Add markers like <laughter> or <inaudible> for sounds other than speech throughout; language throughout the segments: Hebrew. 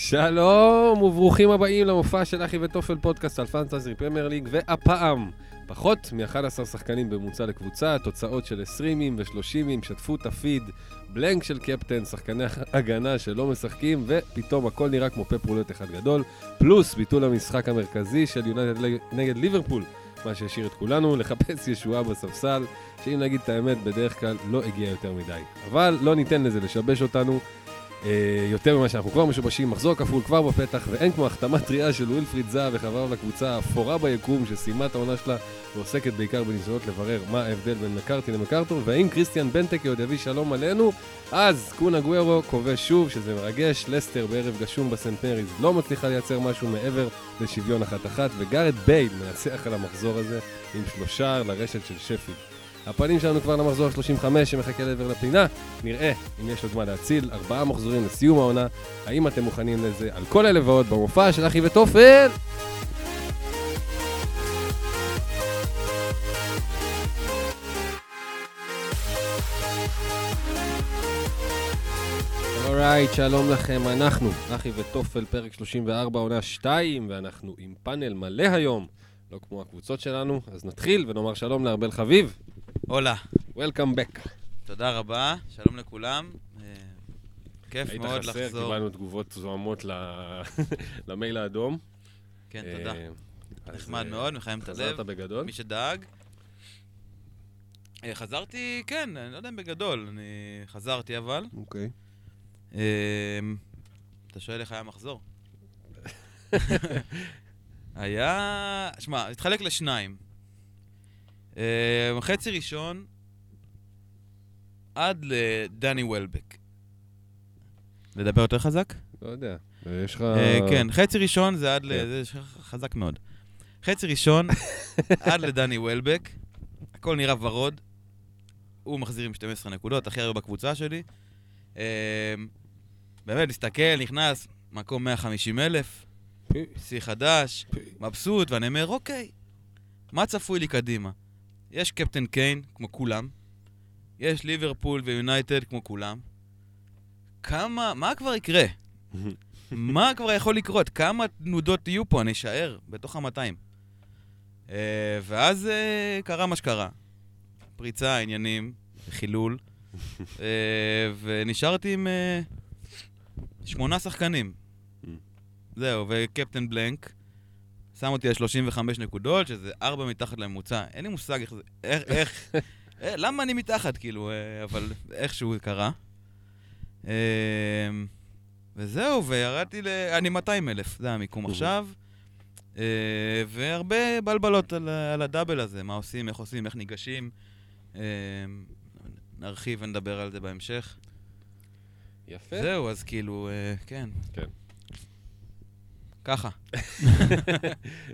שלום וברוכים הבאים למופע של אחי וטופל פודקאסט על פנטזי פרמייר ליג, והפעם פחות מ-11 שחקנים בממוצע לקבוצה, תוצאות של 20 ו-30, שתפו את הפיד, blank של קפטן, שחקני הגנה שלא משחקים, ופתאום הכל נראה כמו פפ roulette אחד גדול, פלוס ביטול המשחק המרכזי של יונייטד נגד ליברפול, מה שהשאיר את כולנו <laughs> לחפש ישועה בספסל, שאם נגיד את האמת, בדרך כלל לא הגיע יותר מדי. אבל לא ניתן לזה לשבש אותנו. אה, יותר ממה שאנחנו כבר משובשים, מחזור כפול כבר בפתח, ואין כמו החתמה טריה של ווילפריד זאהה וחבריו לקבוצה האפורה ביקום, שסיימה את העונה שלה ועוסקת בעיקר בניסיונות לברר מה ההבדל בין מקארטי למקארטור, והאם כריסטיאן בנטקה עוד יביא שלום עלינו, אז קון אגוארו כובש שוב, שזה מרגש, לסטר בערב גשום בסנט מריז לא מצליחה לייצר משהו מעבר לשוויון אחת-אחת, וגארת' בייל מנצח על המחזור הזה עם שלושה לרשת של שפילד. הפנים שלנו כבר למחזור ה-35 שמחכה לעבר לפינה. נראה אם יש עוד מה להציל. ארבעה מחזורים לסיום העונה. האם אתם מוכנים לזה? על כל אלה ועוד במופע של אחי וטופל! אורייט, שלום לכם, אנחנו, אחי וטופל, פרק 34, עונה 2, ואנחנו עם פאנל מלא היום, לא כמו הקבוצות שלנו, אז נתחיל ונאמר שלום לארבל חביב. הולה. Welcome back. תודה רבה, שלום לכולם. אה, כיף מאוד היית לחזור. חסר, קיבלנו תגובות זוהמות <laughs> למייל האדום. כן, תודה. אה, אז, נחמד אה, מאוד, מחמם את הלב. חזרת בגדול? מי שדאג. חזרתי, כן, אני לא יודע אם בגדול, אני חזרתי אבל. אוקיי. אתה שואל איך היה המחזור? <laughs> <laughs> היה... שמע, התחלק לשניים. אה, חצי ראשון, עד לדני וולבק. לדבר יותר חזק? לא יודע. יש לך... אה, כן, חצי ראשון זה עד ל... כן. זה חזק מאוד. חצי ראשון, <laughs> עד לדני וולבק, הכל נראה ורוד. הוא מחזיר עם 12 נקודות, הכי הרבה בקבוצה שלי. אה, באמת, מסתכל, נכנס, מקום 150 אלף, שיא חדש. מבסוט, ואני אומר, אוקיי, מה צפוי לי קדימה? יש קפטן קיין, כמו כולם, יש ליברפול ויונייטד, כמו כולם. כמה, מה כבר יקרה? <laughs> מה כבר יכול לקרות? כמה תנודות יהיו פה? אני אשאר בתוך ה-200. Uh, ואז uh, קרה מה שקרה. פריצה, עניינים, חילול, uh, <laughs> ונשארתי עם uh, שמונה שחקנים. זהו, וקפטן בלנק שם אותי על 35 נקודות, שזה ארבע מתחת לממוצע. אין לי מושג איך זה... איך... איך אה, למה אני מתחת, כאילו, אה, אבל איכשהו זה קרה. אה, וזהו, וירדתי ל... אני 200 אלף, זה המיקום אוקיי. עכשיו. אה, והרבה בלבלות על, על הדאבל הזה, מה עושים, איך עושים, איך ניגשים. אה, נרחיב ונדבר על זה בהמשך. יפה. זהו, אז כאילו, אה, כן. כן. ככה.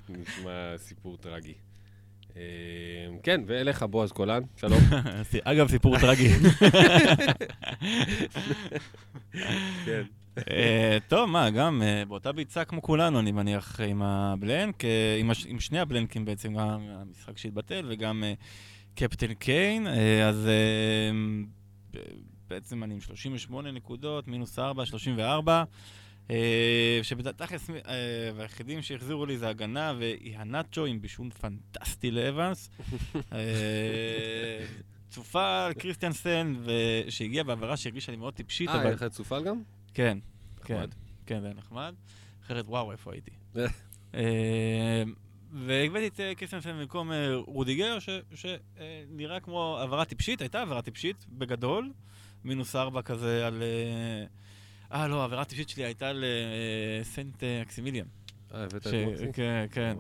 נשמע סיפור טרגי. אה, כן, ואליך בועז קולן, שלום. אגב, סיפור טרגי. כן. אה, טוב, מה, גם אה, באותה ביצה כמו כולנו, אני מניח, עם הבלנק, אה, עם הש- עם שני הבלנקים בעצם, גם המשחק שהתבטל וגם קפטן קיין, אז בעצם אני עם 38 נקודות, מינוס 4, 34. אה, שבתכלס, אה, והיחידים שהחזירו לי זה הגנה ואיהנצ'ו עם בישול פנטסטי לאבנס. אה, צופאל קריסטיאנסן, שהגיע בהעברה שהרגישה לי מאוד טיפשית, אה. היה לך צופאל גם? כן, כן. כן, זה היה נחמד. אחרת, וואו, איפה הייתי? והבאתי את אה, קריסטיאנסן במקום רודיגר, שנראה כמו העברה טיפשית, הייתה העברה טיפשית, בגדול, מינוס ארבע כזה על... אה, לא, העברה הטיפשית שלי הייתה לסנט אה, מקסימיליאן. אה, הבאת את מקסי? כן, כן.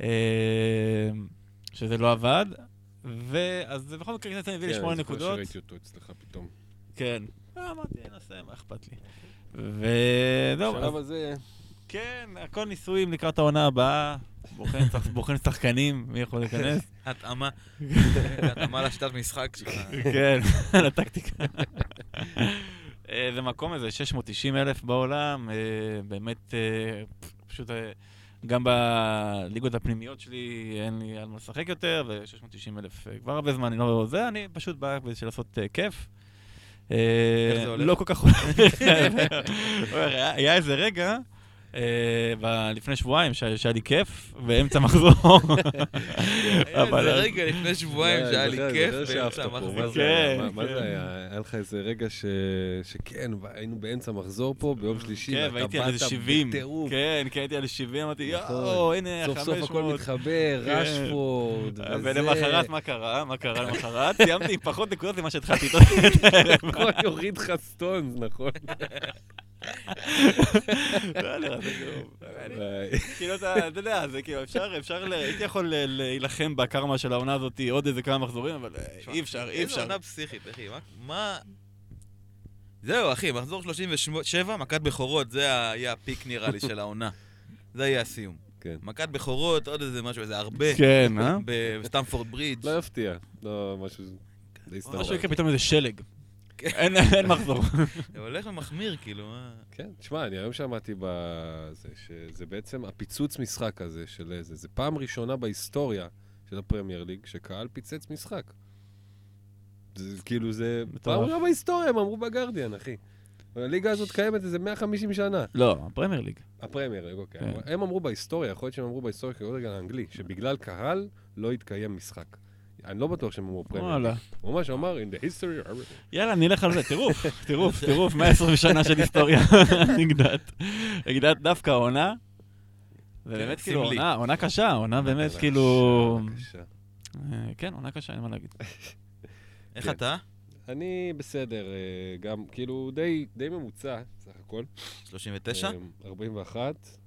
אה, שזה לא עבד. ואז בכל מקרה קריסטיאנסן הביא לי כן, שמונה אני זוכר נקודות. שראיתי אותו אצלך פתאום. כן. אה, אמרתי, ננסה, מה אכפת לי. וזהו, בשלב הזה, כן, הכל ניסויים לקראת העונה הבאה. בוחן <laughs> שחקנים, מי יכול להיכנס? <laughs> התאמה, <laughs> התאמה לשיטת משחק שלך. כן, לטקטיקה. אה, זה מקום איזה 690 אלף בעולם, אה, באמת, אה, פשוט גם בליגות הפנימיות שלי אין לי על מה לשחק יותר, ו-690 אלף כבר הרבה זמן אני לא זה, אני פשוט בא בשביל לעשות כיף. איך זה הולך? לא כל כך <laughs> <laughs> הולך. היה איזה רגע, לפני שבועיים, שה- שהיה לי כיף, באמצע מחזור. <laughs> איזה רגע לפני שבועיים לא, שהיה לי כיף באמצע פה, המחזור. מה זה היה? כן, כן. זה היה? היה לך איזה רגע שכן, היינו באמצע מחזור פה ביום שלישי, כן, ואתה והייתי על איזה באת 70. בטירוף. כן, כן, הייתי על 70, אמרתי, נכון. יואו, הנה, סוף סוף הכל 500. מתחבר, כן. רשפורד, וזה. ולמחרת, מה קרה? מה קרה למחרת? <laughs> סיימתי עם פחות נקודות ממה שהתחלתי איתו. הכל יוריד לך סטונס, נכון? <laughs> לא, נראה, זה כאילו- כאילו, אתה יודע, זה כאילו, אפשר, אפשר, הייתי יכול להילחם בקרמה של העונה הזאת עוד איזה כמה מחזורים, אבל אה, אי אפשר, אי איזה אפשר. עונה פסיכית, אחי, מה-. זהו, אחי, מחזור 37, מכת בכורות, זה ה- יהיה הפיק נראה לי של העונה. <laughs> זה יהיה הסיום. כן. מכת בכורות, עוד איזה משהו, איזה הרבה. כן, אה? בסטמפורד ברידג'. לא יפתיע. לא, משהו... הסתדר. משהו יקרה פתאום איזה שלג. כן. אין אין מחזור. זה הולך ומחמיר, כאילו, מה... כן, תשמע, אני היום שמעתי בזה, שזה בעצם הפיצוץ משחק הזה של איזה, זה פעם ראשונה בהיסטוריה של הפרמייר ליג שקהל פיצץ משחק. זה כאילו, זה מטורף. פעם ראשונה בהיסטוריה, הם אמרו בגרדיאן, אחי. הליגה הזאת קיימת איזה 150 שנה. לא, הפרמייר ליג. הפרמייר ליג, אוקיי. כן. הם אמרו בהיסטוריה, יכול להיות שהם אמרו בהיסטוריה של הכדורגל האנגלי, שבגלל קהל לא יתקיים משחק. אני לא בטוח שהם אמרו פרמייר. הוא ממש אמר, in the history of... יאללה, נלך על זה, טירוף, <laughs> טירוף, טירוף, 120 שנה של היסטוריה, <laughs> נגדעת. נגדעת דווקא באמת כן, כאילו סמלי. עונה, עונה קשה, עונה באמת כאילו... אה, כן, עונה קשה, אין מה להגיד. <laughs> איך. אתה? אני בסדר, אה, גם כאילו די, די ממוצע, סך הכל. 39? אה, 41.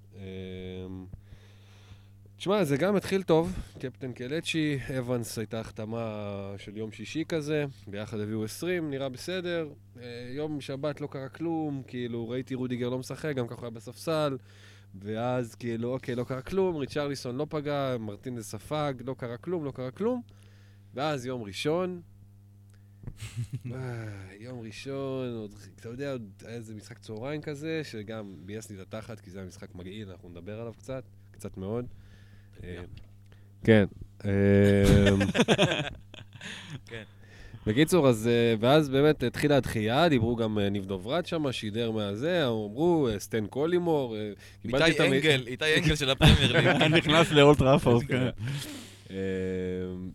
תשמע, זה גם התחיל טוב, קפטן קלצ'י, אבנס הייתה החתמה של יום שישי כזה, ביחד הביאו 20, נראה בסדר. אה, יום שבת לא קרה כלום, כאילו ראיתי רודיגר לא משחק, גם ככה היה בספסל, ואז כאילו, אוקיי, לא קרה כלום, ריצ'רליסון לא פגע, מרטינס ספג, לא קרה כלום, לא קרה כלום. ואז יום ראשון, <laughs> אה, יום ראשון, עוד, אתה יודע, עוד היה איזה משחק צהריים כזה, שגם ביאס לי את התחת, כי זה היה משחק מגעיל, אנחנו נדבר עליו קצת, קצת מאוד. כן. אה, <laughs> כן. בקיצור, אז, אה, ואז באמת התחילה הדחייה, דיברו גם אה, ניב דוברת שם, שידר מהזה, אמרו, אה, סטן קולימור. קיבלתי את איתי המ- אנגל, <laughs> איתי אנגל של הפרמייר ליג. <laughs> נכנס לאולט ראפורד, כן.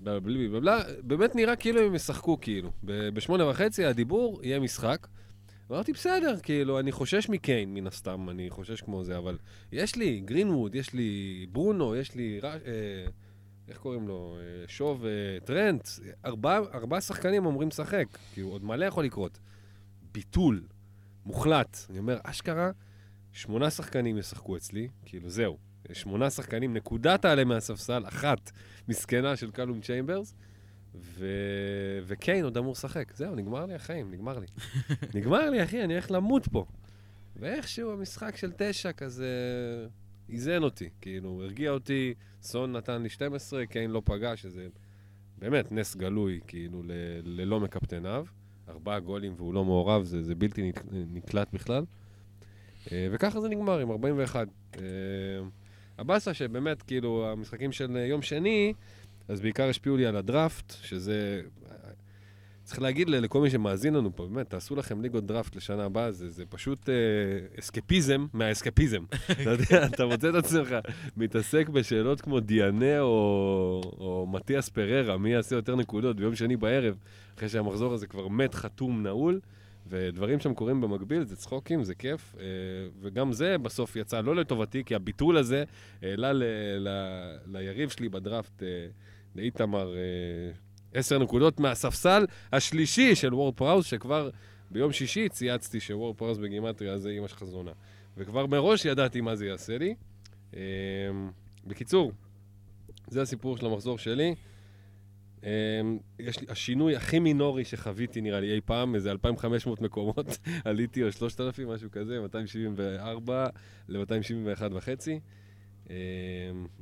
בלה בלה, באמת נראה כאילו הם ישחקו, כאילו. ב- בשמונה וחצי הדיבור יהיה משחק. אמרתי, בסדר, כאילו, אני חושש מקיין, מן הסתם, אני חושש כמו זה, אבל יש לי גרינווד, יש לי ברונו, יש לי... אה, איך קוראים לו? אה, שוב אה, טרנט. ארבעה ארבעה שחקנים אמורים לשחק, כאילו, עוד מלא יכול לקרות. ביטול מוחלט. אני אומר, אשכרה, שמונה שחקנים ישחקו אצלי, כאילו, זהו. שמונה שחקנים, נקודה תעלה מהספסל, אחת מסכנה של קלום צ'יימברס, ו... וקיין עוד אמור לשחק. זהו, נגמר לי החיים, נגמר לי. <laughs> נגמר לי, אחי, אני הולך למות פה. ואיכשהו המשחק של תשע כזה איזן אותי, כאילו, הרגיע אותי, סון נתן לי 12, קיין לא פגע, שזה באמת נס גלוי, כאילו, ל... ללא מקפטניו. ארבעה גולים והוא לא מעורב, זה, זה בלתי נק- נקלט בכלל. אה, וככה זה נגמר עם 41. אה, הבאסה שבאמת, כאילו, המשחקים של יום שני, אז בעיקר השפיעו לי על הדראפט, שזה... צריך להגיד ל- לכל מי שמאזין לנו פה, באמת, תעשו לכם ליגות דראפט לשנה הבאה, זה, זה פשוט אה, אסקפיזם מהאסקפיזם. <laughs> אתה יודע, אתה מוצא את עצמך מתעסק בשאלות כמו דיאנה או, או מתיאס פררה, מי יעשה יותר נקודות ביום שני בערב, אחרי שהמחזור הזה כבר מת, חתום, נעול. ודברים שם קורים במקביל, זה צחוקים, זה כיף, אה, וגם זה בסוף יצא לא לטובתי, כי הביטול הזה העלה ל- ל- ליריב שלי בדראפט, אה, לאיתמר, אה, עשר נקודות מהספסל השלישי של וורד פראוס, שכבר ביום שישי צייצתי שוורד פראוס בגימטריה זה אימא שלך זונה. וכבר מראש ידעתי מה זה יעשה לי. אה, בקיצור, זה הסיפור של המחזור שלי. Um, יש לי, השינוי הכי מינורי שחוויתי נראה לי אי פעם, איזה 2,500 מקומות, <laughs> עליתי או 3,000, משהו כזה, 274 ל-271 וחצי,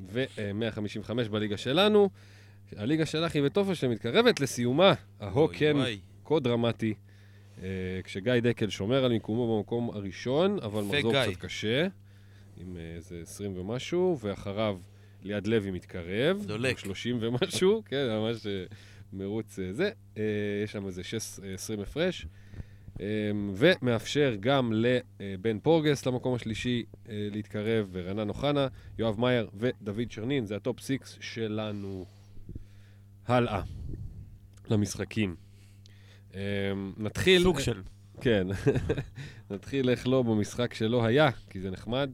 ו-155 בליגה שלנו. הליגה שלך היא וטופה שמתקרבת לסיומה, אוי, כן. כה דרמטי, אה, כשגיא דקל שומר על מיקומו במקום הראשון, אבל מחזור גיא. קצת קשה, עם אה, איזה 20 ומשהו, ואחריו ליעד לוי מתקרב, דולק. עם 30 ומשהו, <laughs> כן, ממש אה, מרוץ אה, זה, אה, יש שם איזה 6, 20 הפרש. אמ, ומאפשר גם לבן פורגס למקום השלישי אה, להתקרב, ורנן אוחנה, יואב מאייר ודוד שרנין, זה ה top six שלנו. הלאה, למשחקים. אמ, נתחיל... סוג של. כן. <laughs> נתחיל איך לא במשחק שלא היה, כי זה נחמד.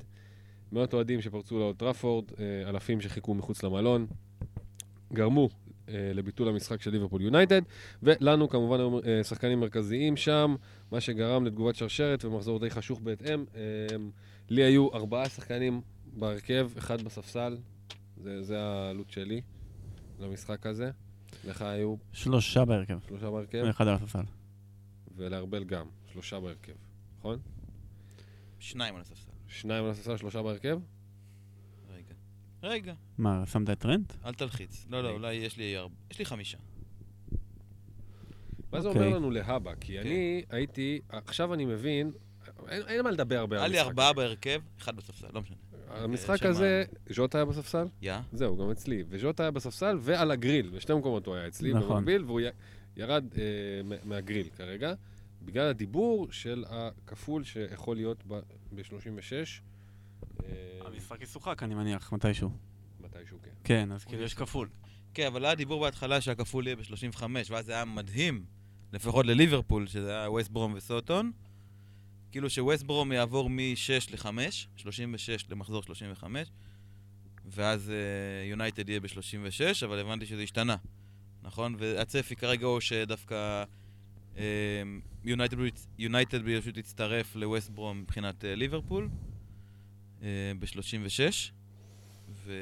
מאות אוהדים שפרצו לאולד טראפורד, אה, אלפים שחיכו מחוץ למלון, גרמו אה, לביטול המשחק של ליברפול יונייטד, ולנו כמובן היו אה, שחקנים מרכזיים שם, מה שגרם לתגובת שרשרת ומחזור די חשוך בהתאם. אה, לי היו ארבעה שחקנים בהרכב, אחד בספסל, זה, זה העלות שלי למשחק הזה. לך היו שלושה בהרכב. שלושה בהרכב, ואחד על הספסל. ולארבל גם, שלושה בהרכב, נכון? שניים על הספסל. שניים על הספסל, שלושה בהרכב? רגע. רגע, מה, שמת את טרנט? אל תלחיץ. לא, לא. אולי יש לי ארבע... יש לי חמישה. מה זה אוקיי. אומר לנו להבא? כי כן. אני הייתי, עכשיו אני מבין, אין, מה לדבר הרבה היה על לי המשחק. ארבעה בהרכב, אחד בספסל, לא משנה. המשחק שמה- הזה, ז'וטה היה בספסל? יא. זהו, גם אצלי. וז'וטה היה בספסל ועל הגריל, בשתי מקומות הוא היה אצלי, נכון. במקביל, והוא ירד אה, מהגריל כרגע, בגלל הדיבור של הכפול שיכול להיות ב-36. המשחק ישוחק, אני מניח, מתישהו. מתישהו כן. כן, אז כאילו יש כפול. כן, אבל היה דיבור בהתחלה שהכפול יהיה ב-35, ואז זה היה מדהים, לפחות לליברפול, שזה היה ווסט ברום וסוטון. כאילו שווסט ברום יעבור מ-6 ל-5, 36 למחזור 35, ואז יונייטד יהיה ב-36, אבל הבנתי שזה השתנה, נכון? והצפי כרגע הוא שדווקא יונייטד פשוט יצטרף לווסט ברום מבחינת אה, ליברפול ב-36, ו...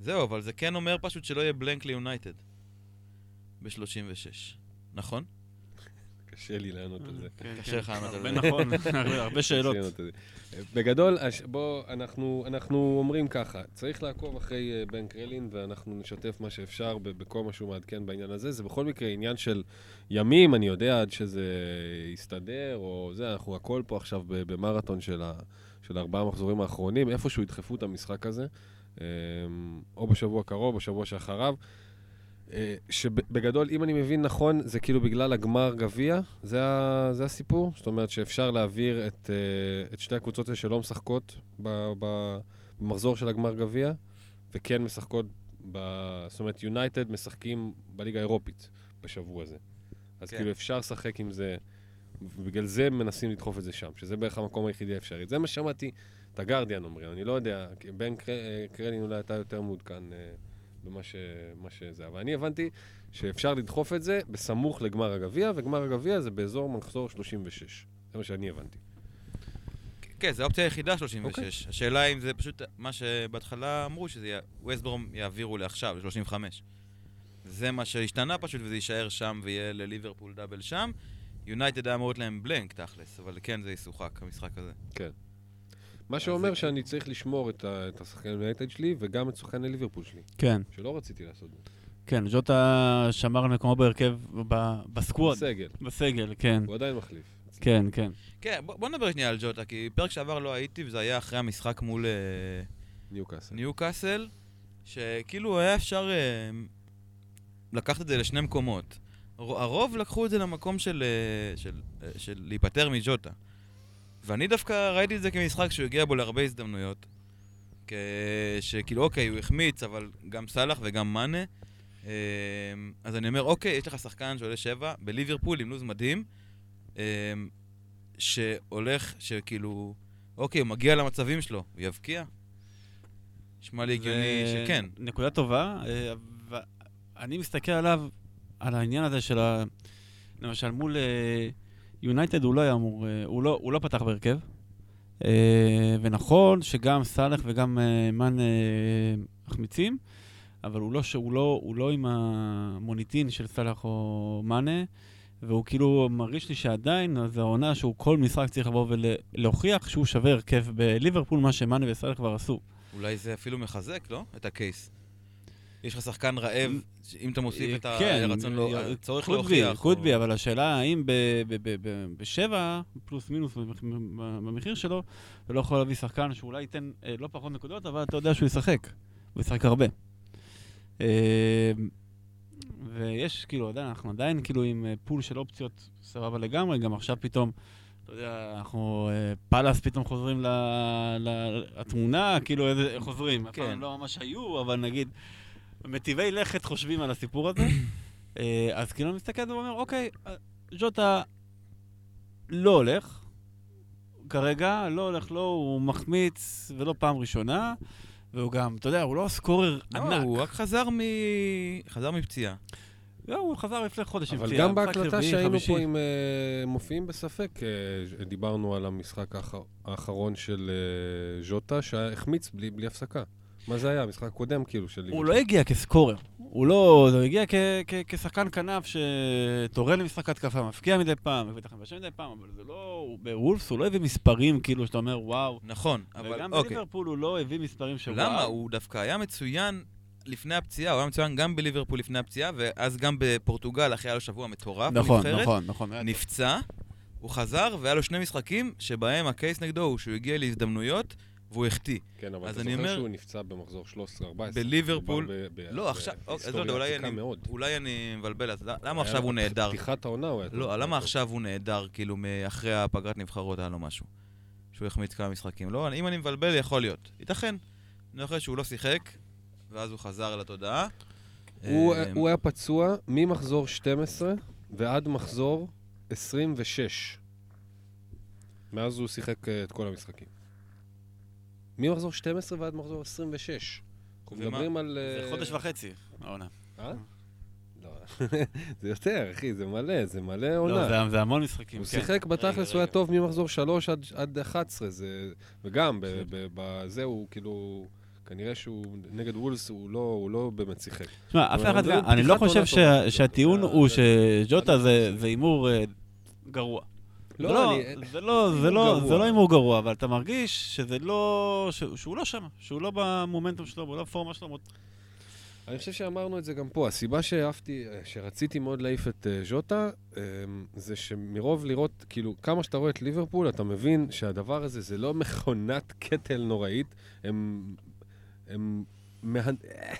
זהו, אבל זה כן אומר פשוט שלא יהיה בלנק ליונייטד ב-36, נכון? קשה לי לענות על זה. כן, קשה כן. לך לענות על הרבה זה. נכון, <laughs> הרבה- שאלות. זה. בגדול, הש- בוא, אנחנו, אנחנו אומרים ככה, צריך לעקוב אחרי אה, בן קרלין, ואנחנו נשתף מה שאפשר בכל מה שהוא מעדכן בעניין הזה. זה בכל מקרה עניין של ימים, אני יודע, עד שזה יסתדר, או זה, אנחנו הכל פה עכשיו במרתון של, ארבעה המחזורים האחרונים, איפשהו ידחפו את המשחק הזה, אה, או בשבוע הקרוב, או בשבוע שאחריו. אה, שבגדול, אם אני מבין נכון, זה כאילו בגלל הגמר גביע, זה, ה, זה הסיפור? זאת אומרת שאפשר להעביר את, אה, את שתי הקבוצות האלה שלא משחקות במחזור של הגמר גביע, וכן משחקות, ב, זאת אומרת, יונייטד משחקים בליגה האירופית בשבוע הזה. אז כן. כאילו אפשר לשחק עם זה, ובגלל זה מנסים לדחוף את זה שם, שזה בערך המקום היחידי האפשרי. זה מה ששמעתי את הגרדיאן אומרים, אני לא יודע, בן קר- אה, קרלין אולי אתה יותר מעודכן אה, במה ש, שזה, אבל אני הבנתי שאפשר לדחוף את זה בסמוך לגמר הגביע, וגמר הגביע זה באזור מחזור 36. זה מה שאני הבנתי. כן, זו האופציה היחידה 36. אוקיי. השאלה אם זה פשוט מה שבהתחלה אמרו, שזה ווסט ברום יעבירו לעכשיו, ל-35. זה מה שהשתנה פשוט, וזה יישאר שם ויהיה לליברפול דאבל שם. יונייטד היה אמור להיות להם בלנק תכלס, אבל כן זה ישוחק, המשחק הזה. מה שאומר זה- שאני צריך לשמור את, ה- את השחקני יונייטד שלי, וגם את שחקני ליברפול שלי, כן, שלא רציתי לעשות את זה. כן, ז'וטה שמר על מקומו בהרכב ב- בסקוואד, סגל, בסגל, כן, הוא עדיין מחליף. כן, כן. כן, בוא, בוא נדבר שנייה על ג'וטה, כי פרק שעבר לא הייתי, וזה היה אחרי המשחק מול אה, ניוקאסל. ניו קאסל, שכאילו היה אפשר אה, לקחת את זה לשני מקומות. הר- הרוב לקחו את זה למקום של, אה, של, אה, של להיפטר מג'וטה. ואני דווקא ראיתי את זה כמשחק שהוא הגיע בו להרבה הזדמנויות. כ- שכאילו, אוקיי, הוא החמיץ, אבל גם סאלח וגם מאנה. אה, אז אני אומר, אוקיי, יש לך שחקן שעולה שבע, בליברפול עם לוז מדהים, אה, שהולך, שכאילו, אוקיי, הוא מגיע למצבים שלו, הוא יבקיע? נשמע לי הגיוני שכן. נקודה טובה, אה, ואני מסתכל עליו, על העניין הזה של ה... למשל, מול אה, יונייטד הוא לא היה אמור, אה, הוא לא, הוא לא פתח בהרכב. אה, ונכון שגם סאלח וגם אה, מן מחמיצים, אבל הוא לא, הוא, לא, הוא לא עם המוניטין של סאלח או מאנה, והוא כאילו מרגיש לי שעדיין, זו העונה שהוא כל משחק צריך לבוא ולהוכיח שהוא שווה הרכב בליברפול, מה שמאנה וסאלח כבר עשו. אולי זה אפילו מחזק, לא? את הקייס. יש לך שחקן רעב, אם אתה מוסיף את כן, הרצון, לא- אה, הצורך להוכיח. could או- be, אבל השאלה האם בשבע, פלוס מינוס במח- במחיר שלו, אתה לא יכול להביא שחקן שאולי ייתן אה, לא פחות נקודות, אבל אתה יודע שהוא ישחק. הוא ישחק הרבה. אה, ויש, כאילו, עדיין, אנחנו עדיין כאילו עם אה, פול של אופציות סבבה לגמרי, גם עכשיו פתאום, אתה יודע, אנחנו, אה, פאלאס פתאום חוזרים לתמונה, כאילו, חוזרים. כן. לא ממש היו, אבל נגיד, מטיבי לכת חושבים על הסיפור הזה. אה, אז כאילו, אני מסתכל ואומר, אוקיי, אה, ז'וטה לא הולך. כרגע, לא הולך לו, הוא מחמיץ, ולא פעם ראשונה. והוא גם, אתה יודע, הוא לא סקורר לא, ענק. הוא רק חזר מ... חזר מפציעה. לא, הוא חזר לפני חודש עם אבל פציעה, גם משחק בהקלטה שהיינו. פה עם אה, מופיעים בספק, אה, דיברנו על המשחק האח- האחרון של אה, ז'וטה, שהחמיץ בלי בלי הפסקה. מה זה היה? המשחק הקודם כאילו של הוא. לא הגיע כסקורר. הוא לא... הוא הגיע כ- כ- כשחקן כנף שתורם למשחק התקפה, מפקיע מדי פעם, מביא את החמישה מדי פעם, אבל זה לא... בוולפס הוא לא הביא מספרים כאילו שאתה אומר וואו. נכון, אבל וגם אוקיי. בליברפול הוא לא הביא מספרים של למה? הוא דווקא היה מצוין לפני הפציעה, הוא היה מצוין גם בליברפול לפני הפציעה, ואז גם בפורטוגל, אחרי היה לו שבוע מטורף נכון. נכון, נכון. נפצע, הוא חזר, והיה לו שני משחקים שבהם הקייס נגדו הוא שהוא הגיע להזדמנויות והוא החטיא. כן, אבל אתה זוכר אומר- שהוא נפצע במחזור 13-14. בליברפול- ב- ב- לא, עכשיו, אוקיי, אז לא יודע, אולי אני-. אולי אני מבלבל, אז למה עכשיו הוא נהדר? פתיחת העונה הוא היה. לא, למה עכשיו הוא נהדר, כאילו, אחרי הפגרת נבחרות היה לו משהו? שהוא החמיץ כמה משחקים. לא, אם אני מבלבל, יכול להיות. ייתכן. אני חושב שהוא לא שיחק, ואז הוא חזר לתודעה. הוא הוא היה פצוע ממחזור 12 ועד מחזור 26. מאז הוא שיחק אה, את כל המשחקים. ממחזור 12 ועד מחזור 26. אנחנו? מדברים על... זה אה, חודש וחצי, העונה. אה? לא, <laughs> זה יותר, אחי, זה מלא, זה מלא לא, עונה. זה- זה המון משחקים, הוא כן. שיחק בתכלס, הוא היה. טוב ממחזור 3 עד, עד 11, זה... וגם, ב- ב- בזה הוא כאילו... כנראה שהוא נגד וולס, הוא לא, הוא לא באמת שיחק. תשמע, אף אחד גם, אני לא חושב. שהטיעון זה- הוא שג'וטה זה- הימור אה, גרוע. לא, זה לא- אני- זה לא, זה הימור לא, גרוע. זה לא הימור גרוע, אבל אתה מרגיש שזה לא, ש- שהוא לא שם, שהוא לא במומנטום שלו, הוא לא בפורמה שלו. אני חושב שאמרנו את זה גם פה. הסיבה שאהבתי, שרציתי מאוד להעיף את אה, ז'וטה, אה, זה שמרוב לראות, כאילו, כמה שאתה רואה את ליברפול, אתה מבין שהדבר הזה זה לא מכונת קטל נוראית, הם... הם מה... אה,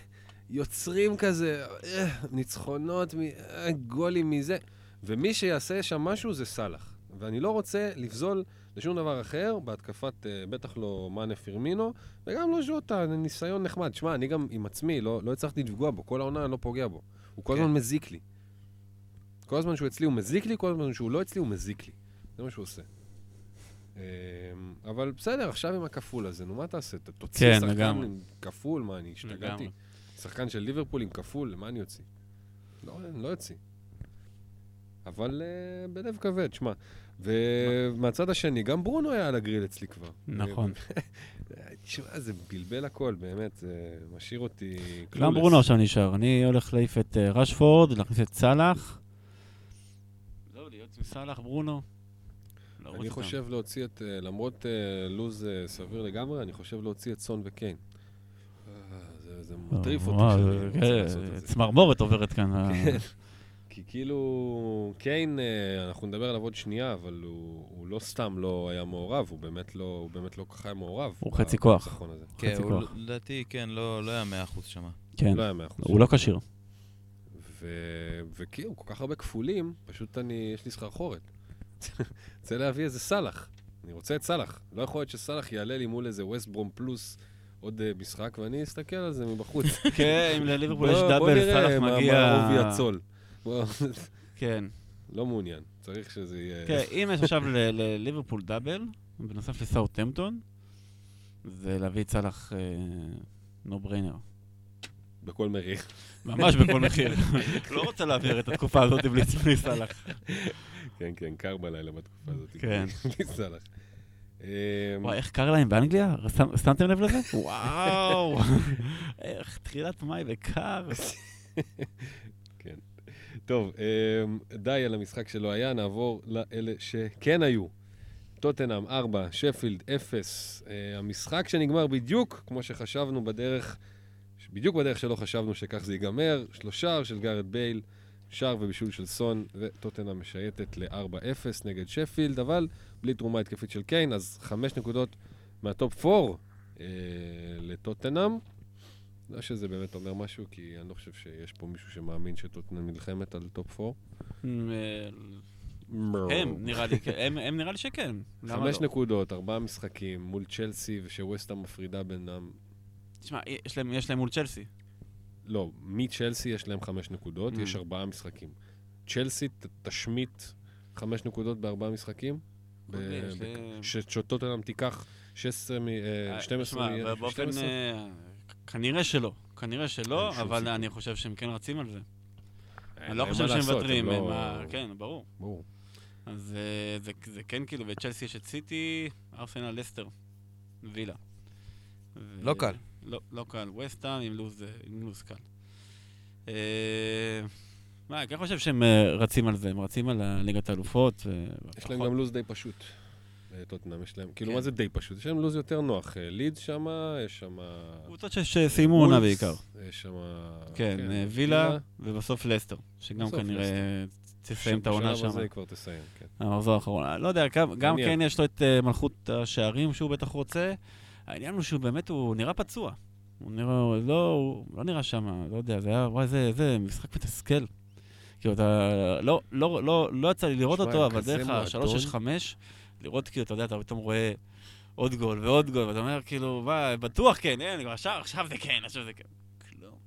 יוצרים כזה אה, ניצחונות, אה, גולים מזה, ומי שיעשה שם משהו זה סאלח. ואני לא רוצה לפזול לשום דבר אחר, בהתקפת, אה, בטח לא מאנה פירמינו, וגם לא ז'וטה, ניסיון נחמד. שמע, אני גם עם עצמי, לא, לא הצלחתי לפגוע בו, כל העונה אני לא פוגע בו. הוא כל כן. הזמן מזיק לי. כל הזמן שהוא אצלי הוא מזיק לי, כל הזמן שהוא לא אצלי הוא מזיק לי. זה מה שהוא עושה. אמ, אבל בסדר, עכשיו עם הכפול הזה, נו, מה תעשה? תוציא כן, שחקן לגמרי. עם כפול, מה, אני השתגעתי? שחקן של ליברפול עם כפול, מה אני אוציא? לא, אני לא אוציא. אבל uh, בלב כבד, שמע. ומהצד השני, גם ברונו היה על הגריל אצלי כבר. נכון. <laughs> תשמע, זה בלבל הכל, באמת, זה משאיר אותי גם. ברונו עכשיו נשאר. אני הולך להעיף את אה, רשפורד, להכניס את סאלח. זהו, להיות עם סאלח, ברונו. אני. חושב להוציא את, אה, למרות לוז סביר לגמרי, אני חושב להוציא את סון וקיין. זה- מטריף אותי וואו, שאני זה- רוצה כן, לעשות את זה. צמרמורת עוברת כאן. כי כאילו, קיין, אה, אנחנו נדבר עליו עוד שנייה, אבל הוא, הוא לא סתם לא היה מעורב, הוא באמת לא, הוא באמת לא כל כך היה מעורב. הוא חצי כוח. כן, חצי הוא. לדעתי, כן, לא לא היה 100% שמה. כן, לא היה מאה אחוז. הוא לא כשיר. ו- וכאילו, כל כך הרבה כפולים, פשוט אני, יש לי סחרחורת. <laughs> רוצה להביא איזה סאלח. אני רוצה את סאלח. לא יכול להיות שסאלח יעלה לי מול איזה ווסט ברום פלוס עוד אה, משחק, ואני אסתכל על זה מבחוץ. <laughs> כן, אם לליברפול יש בוא- דאבל, בוא נראה סאלח מה- מגיע... מה עובי הצול. כן. לא מעוניין, צריך שזה יהיה... כן, אם יש עכשיו לליברפול דאבל, בנוסף לסאוטהמפטון, זה להביא את סאלח נו בריינר. בכל מחיר. ממש בכל מחיר. <laughs> לא רוצה להעביר את התקופה הזאת בלי סאלח. כן, כן, קר בלילה בתקופה הזאת. כן. <laughs> בלי סאלח. אמ, וואי, איך קר להם באנגליה? שמתם לב לזה? וואו! <laughs> איך תחילת מאי וקר. טוב, אמ, די על המשחק שלא היה, נעבור לאלה שכן היו. טוטנאם 4, שפילד 0. אה, המשחק שנגמר בדיוק כמו שחשבנו בדרך, בדיוק בדרך שלא חשבנו שכך זה ייגמר. שלושה של גארת' בייל, שער ובישול של סון, וטוטנאם משייטת ל-4-0 נגד שפילד, אבל בלי תרומה התקפית של קיין, אז חמש נקודות מה top 4 אה, לטוטנאם. לא שזה באמת אומר משהו, כי אני לא חושב שיש פה מישהו שמאמין שטוטנאם נלחמת על top 4. הם, נראה לי, כן, הם, הם נראה לי שכן. חמש לא? נקודות, ארבעה משחקים מול צ'לסי, ושווסטהאם מפרידה בינם. תשמע, יש להם, יש להם מול צ'לסי. לא, מצ'לסי יש להם חמש נקודות, Mm. יש ארבעה משחקים. צ'לסי ת- תשמיט חמש נקודות בארבעה משחקים. ב- ב- שטוטנאם תיקח 16 מ... אה, אה, 12 תשמע, מ... באופן... 12? אה, כנראה שלא. כנראה שלא, אבל. אני חושב שהם כן רצים על זה. אני לא חושב שהם מוותרים. לא- ה- כן, ברור. ברור. אז אה, זה, זה כן כאילו, בצ'לסי יש את סיטי, ארסנל, לסטר, וילה. ו- לא קל. לא, לא קל. וסטהאם עם לוז, אה, עם לוז קל. אה, מה, אני כן חושב שהם רצים על זה, הם רצים על ליגת האלופות. יש להם גם לו"ז די פשוט. טוטנאם יש להם, כאילו כן. מה זה די פשוט? יש להם לו"ז יותר נוח. אה, לידס שמה, יש שמה... קבוצות שסיימו עונה בעיקר. יש שמה... כן, אה, וילה, ובסוף לסטר, שגם כנראה תסיים את העונה בשלב שם. הזה היא כבר תסיים, כן. המחזור האחרון. לא יודע, גם. כן יש לו את אה, מלכות השערים שהוא בטח רוצה. העניין הוא שהוא באמת, הוא נראה פצוע. הוא נראה, לא, הוא לא נראה שם, לא יודע, זה היה, וואי, זה, זה משחק מתסכל. כאילו, אתה, לא, לא, לא, לא יצא לי לראות אותו, אבל דרך ה-365, לראות כאילו, אתה יודע, אתה פתאום רואה עוד גול ועוד גול, ואתה אומר, כאילו, מה, בטוח כן, אין, כבר עכשיו, עכשיו זה כן, עכשיו זה כן. כלום,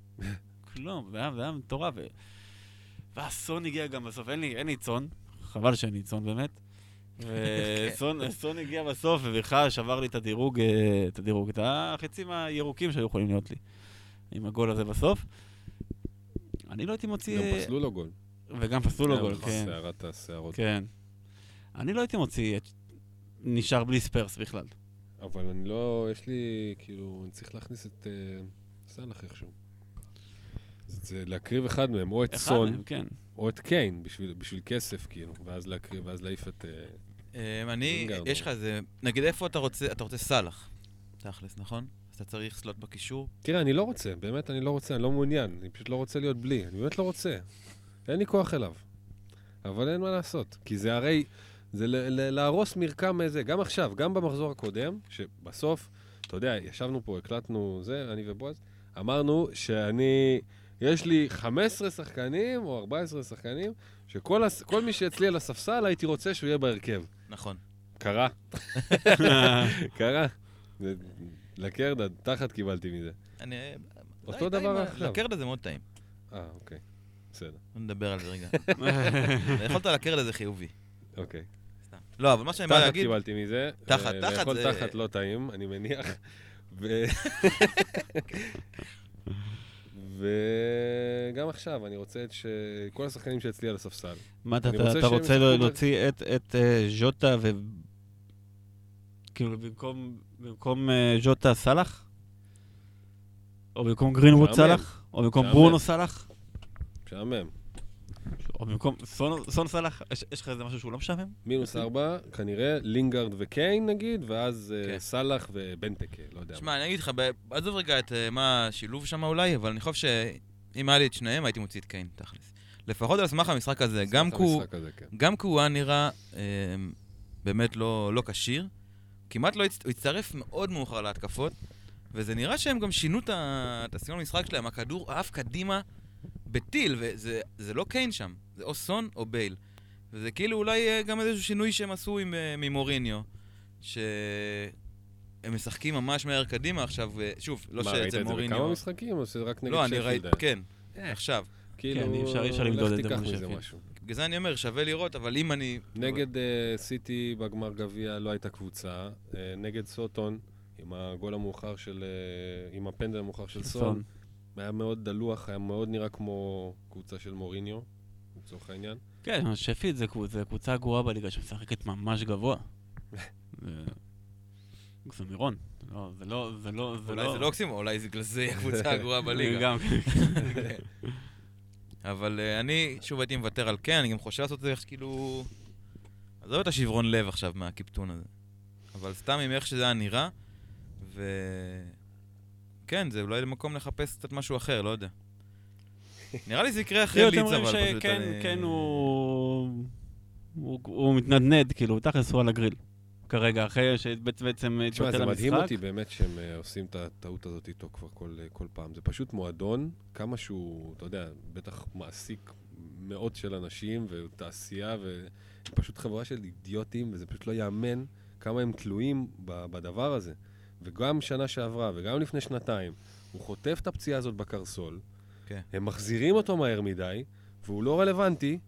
כלום, זה היה, מטורף. ו- והסון הגיע גם בסוף, אין לי, אין לי צאן, חבל שאין לי צאן באמת. <laughs> וסון סון הגיע בסוף, ובכלל שבר לי את הדירוג, אה, את הדירוג, את החצים הירוקים שהיו יכולים להיות לי, עם הגול הזה בסוף. אני לא הייתי מוציא... גם אה, פסלו לו גול. וגם פסלו לו גול, גם כן. סערת השערות. כן. אני לא הייתי מוציא, את- נשאר בלי ספרס בכלל. אבל אני לא, יש לי, כאילו, אני צריך להכניס את אה, סאלח איכשהו. זה להקריב אחד מהם, או את אחד סון, מהם, כן. או את קיין, בשביל בשביל כסף, כאילו, ואז להקריב, ואז להעיף את... אמ, אני. יש לך איזה, נגיד איפה אתה רוצה, אתה רוצה סאלח, תכלס, נכון? אז אתה צריך סלוט בקישור. תראה, אני לא רוצה, באמת אני לא רוצה, אני לא מעוניין, אני פשוט לא רוצה להיות בלי, אני באמת לא רוצה. אין לי כוח אליו. אבל אין מה לעשות, כי זה הרי, זה להרוס מרקם איזה, גם עכשיו, גם במחזור הקודם, שבסוף, אתה יודע, ישבנו פה, הקלטנו זה, אני ובועז, אמרנו שאני, יש לי 15 שחקנים או 14 שחקנים, שכל הס, כל מי שאצלי על הספסל הייתי רוצה שהוא יהיה בהרכב. נכון. קרה, <laughs> <laughs> קרה. לקרדה, תחת קיבלתי מזה. אני... אותו די, דבר טעים, עכשיו. לקרדה זה מאוד טעים. אה, אוקיי. בסדר, נדבר על זה רגע. <laughs> יכולת לקרדה זה חיובי. אוקיי. לא, אבל מה שאני בא תחת להגיד... קיבלתי מזה. תחת, אה, תחת לאכול זה- תחת לא טעים, אני מניח. ו- וגם עכשיו, אני רוצה את ש... כל השחקנים שאצלי על הספסל. מה אתה, רוצה אתה להוציא את, את אה, ז'וטה ו... כאילו במקום, במקום אה, ז'וטה סאלח? או במקום גרינווד. סאלח? או במקום. ברונו סאלח? משעמם. או במקום סון, סון סאלח? יש, יש לך איזה משהו שהוא לא משעמם? מינוס ארבע, כנראה לינגארד וקיין נגיד, ואז אה, כן. סאלח ובנטקה, לא יודע. שמע, אני אגיד לך, עזוב רגע את אה, מה השילוב שם אולי, אבל אני חושב שאם היה לי את שניהם, הייתי מוציא את קיין, תכלס. לפחות על סמך המשחק הזה. גם כי הוא... כן. הוא היה נראה אה, באמת לא, לא כשיר, כמעט לא הצ... הוא הצטרף מאוד מאוחר להתקפות, וזה נראה שהם גם שינו את הסגנון המשחק שלהם, הכדור עף קדימה בטיל, וזה זה לא קיין שם, זה או סון או בייל. וזה כאילו אולי אה, גם איזשהו שינוי שהם עשו עם, אה, ממוריניו, שהם משחקים ממש מהר קדימה עכשיו, אה, שוב, לא מה, ראית את זה מוריניו... בכמה משחקים, או שזה רק נגד לא, אני ראיתי? כן, עכשיו. כאילו, כן, אי אפשר- אי אפשר למדוד לך את זה. משהו. בגלל זה אני אומר, שווה לראות, אבל אם אני... נגד אה, סיטי בגמר גביע לא הייתה קבוצה. אה, נגד סוטון, עם הגול המאוחר של... אה, עם הפנדל המאוחר של סון, היה מאוד דלוח, היה מאוד נראה כמו קבוצה של מוריניו, לצורך העניין. כן, שפילד זה, קבוצ- זה קבוצה גרועה בליגה שמשחקת ממש גבוה. זה- <laughs> זה מירון. לא, זה לא, זה לא, זה אולי לא... זה לא אוקסימור, אולי זה בגלל זה הקבוצה הגרועה בליגה. <laughs> גם, <laughs> אבל אה, אני, שוב הייתי מוותר על כן, אני גם חושב לעשות את זה איך כאילו... עזוב את השברון לב עכשיו מהקיפטון הזה. אבל סתם עם איך שזה היה נראה, ו... כן, זה אולי למקום לחפש קצת משהו אחר, לא יודע. <laughs> נראה לי זה יקרה אחרי לידס, אתם אבל פשוט... אני- כן, הוא... הוא- הוא מתנדנד, כאילו, תכלס הוא על הגריל. כרגע, אחרי שבעצם תשמע, התבטל זה מדהים המשחק. אותי באמת שהם אה, עושים את הטעות הזאת איתו כבר כל, אה, כל פעם. זה פשוט מועדון, כמה שהוא, אתה יודע, בטח מעסיק מאות של אנשים ותעשייה, והם פשוט חברה של אידיוטים, וזה פשוט לא ייאמן כמה הם תלויים ב- בדבר הזה. וגם שנה שעברה, וגם לפני שנתיים, הוא חוטף את הפציעה הזאת בקרסול, כן. הם מחזירים אותו מהר מדי, והוא לא רלוונטי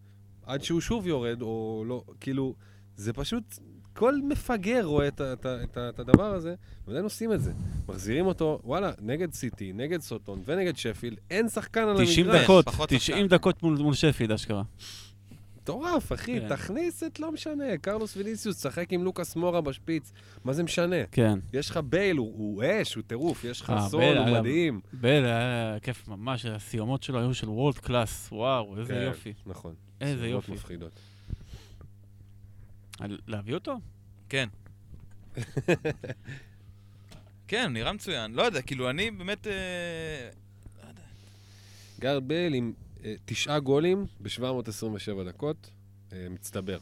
עד שהוא שוב יורד, או לא, כאילו, זה פשוט, כל מפגר רואה את, את, את, את הדבר הזה, ועדיין עושים את זה. מחזירים אותו, וואלה, נגד סיטי, נגד סוטון ונגד שפילד, אין שחקן על 90 המגרש. דקות, פחות 90 שחקן. דקות מול מול שפילד, אשכרה. מטורף, אחי, כן. תכניס את, לא משנה, קרלוס ויניסיוס, שחק עם לוקאס מורה בשפיץ, מה זה משנה? כן. יש לך בייל, הוא, הוא אש, הוא טירוף, יש לך אה, בייל, הוא אגב. מדהים. בייל היה כיף ממש, הסיומות שלו היו של world class, וואו, איזה כן, יופי. נכון. איזה סיומות יופי. מפחידות. על- להביא אותו? כן. <laughs> כן, נראה מצוין. לא יודע, כאילו, אני באמת... אה, גארד בייל עם תשעה גולים ב-727 דקות, אה, מצטבר.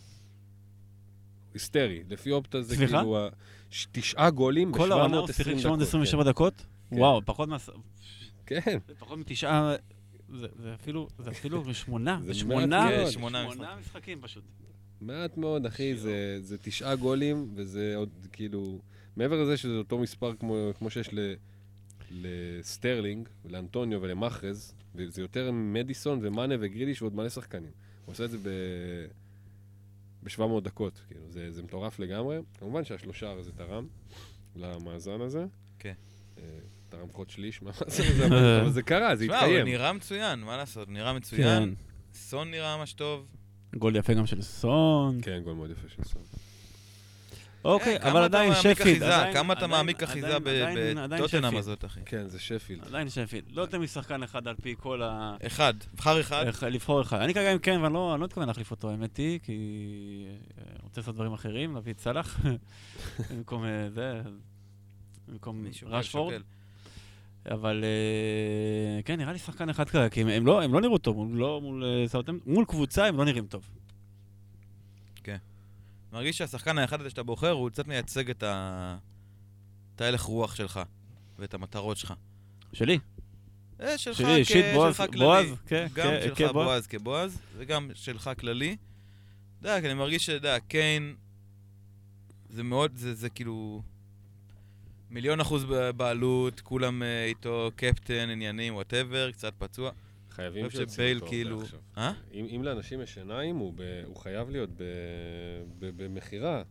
היסטרי. לפי אופטה זה סליחה? כאילו... ה- ש- תשעה גולים כל העונה הוא ב-720 שיחק דקות. 727 כן. דקות? כן. וואו, פחות מה... כן, זה פחות מתשעה... זה זה אפילו, זה אפילו <laughs> שמונה, זה שמונה, מעט מאוד. שמונה שמונה משחקים פשוט. מעט מאוד, אחי. זה, זה תשעה גולים, וזה עוד כאילו... מעבר לזה שזה אותו מספר כמו, כמו שיש ל, לסטרלינג, לאנטוניו ולמחרז, וזה יותר מדיסון ומאנה וגריליש ועוד מלא שחקנים. הוא עושה את זה ב... ב-700 דקות, כאילו, זה, זה מטורף לגמרי. כמובן שהשלושה הזה תרם למאזן הזה. כן. אה, תרם פחות שליש מהמאזן הזה, אבל זה קרה, זה תשמע, הוא התקיים. נראה מצוין, מה לעשות? נראה כן. מצוין. סון נראה ממש טוב. גול יפה גם של סון. כן, גול מאוד יפה של סון. אוקיי, כן, כמה אבל אתה עדיין? עדיין- כמה אתה מעמיק אחיזה בטוטנאם. הזאת, אחי? כן, זה שפילד. עדיין שפיד. לא יותר משחקן אחד על פי כל ה... אחד, בחר אחד. איך לבחור אחד. אני כרגע עם קרן, ואני לא אני לא מתכוון להחליף אותו, האמת היא, כי אה, רוצה לעשות דברים אחרים, להביא את סאלח <laughs> במקום אה, זה, במקום רשפורד. אבל אה, כן, נראה לי שחקן אחד כרגע, כי הם- לא הם לא נראו טוב, לא אה, מול קבוצה הם לא נראים טוב. מרגיש שהשחקן האחד הזה שאתה בוחר, הוא קצת מייצג את ה... את ההלך רוח שלך, ואת המטרות שלך. שלי. אה, שלך שלי אישית, בועז-. בועז, כן, גם כן, שלך כבועז. בועז כבועז, וגם שלך כללי. אתה יודע, אני מרגיש שאתה יודע, קיין, זה מאוד, זה, זה כאילו... מיליון אחוז בעלות, כולם אה, איתו קפטן, עניינים, whatever, קצת פצוע. חייבים אני חושב שיוציאו שבייל אותו כאילו- עכשיו. אה? אם, אם לאנשים יש עיניים, הוא, ב, הוא חייב להיות ב, ב, במכירה.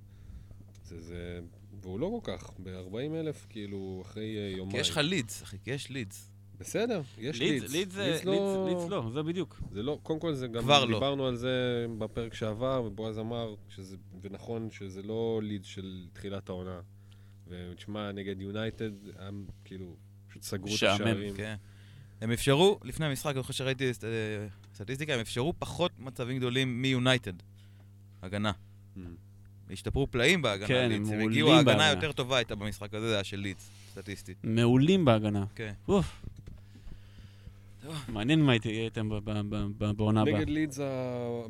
זה, זה, והוא לא כל כך, ב-40 אלף, כאילו, אחרי אה, יומיים. כי יש לך לידס, אחי, כי יש לידס. בסדר, יש לידס, לידס. זה- לידס לא... לידס לא, זה בדיוק. זה לא, קודם כל זה גם, כבר לא. דיברנו על זה בפרק שעבר, ובועז אמר, שזה, ונכון, שזה לא לידס של תחילת העונה. ותשמע, נגד יונייטד, כאילו, פשוט סגרו את משעמם, השערים. כן. הם אפשרו, לפני המשחק, אני חושב שראיתי אה, סטטיסטיקה, הם אפשרו פחות מצבים גדולים מיונייטד. הגנה. Mm. השתפרו פלאים בהגנה, כן, הם מעולים הגיעו, ההגנה בהגנה. היותר טובה הייתה במשחק הזה, זה היה של לידס, סטטיסטית. מעולים בהגנה. כן. אוף. מעניין מה הייתי- הייתם בעונה הבאה. נגד לידס,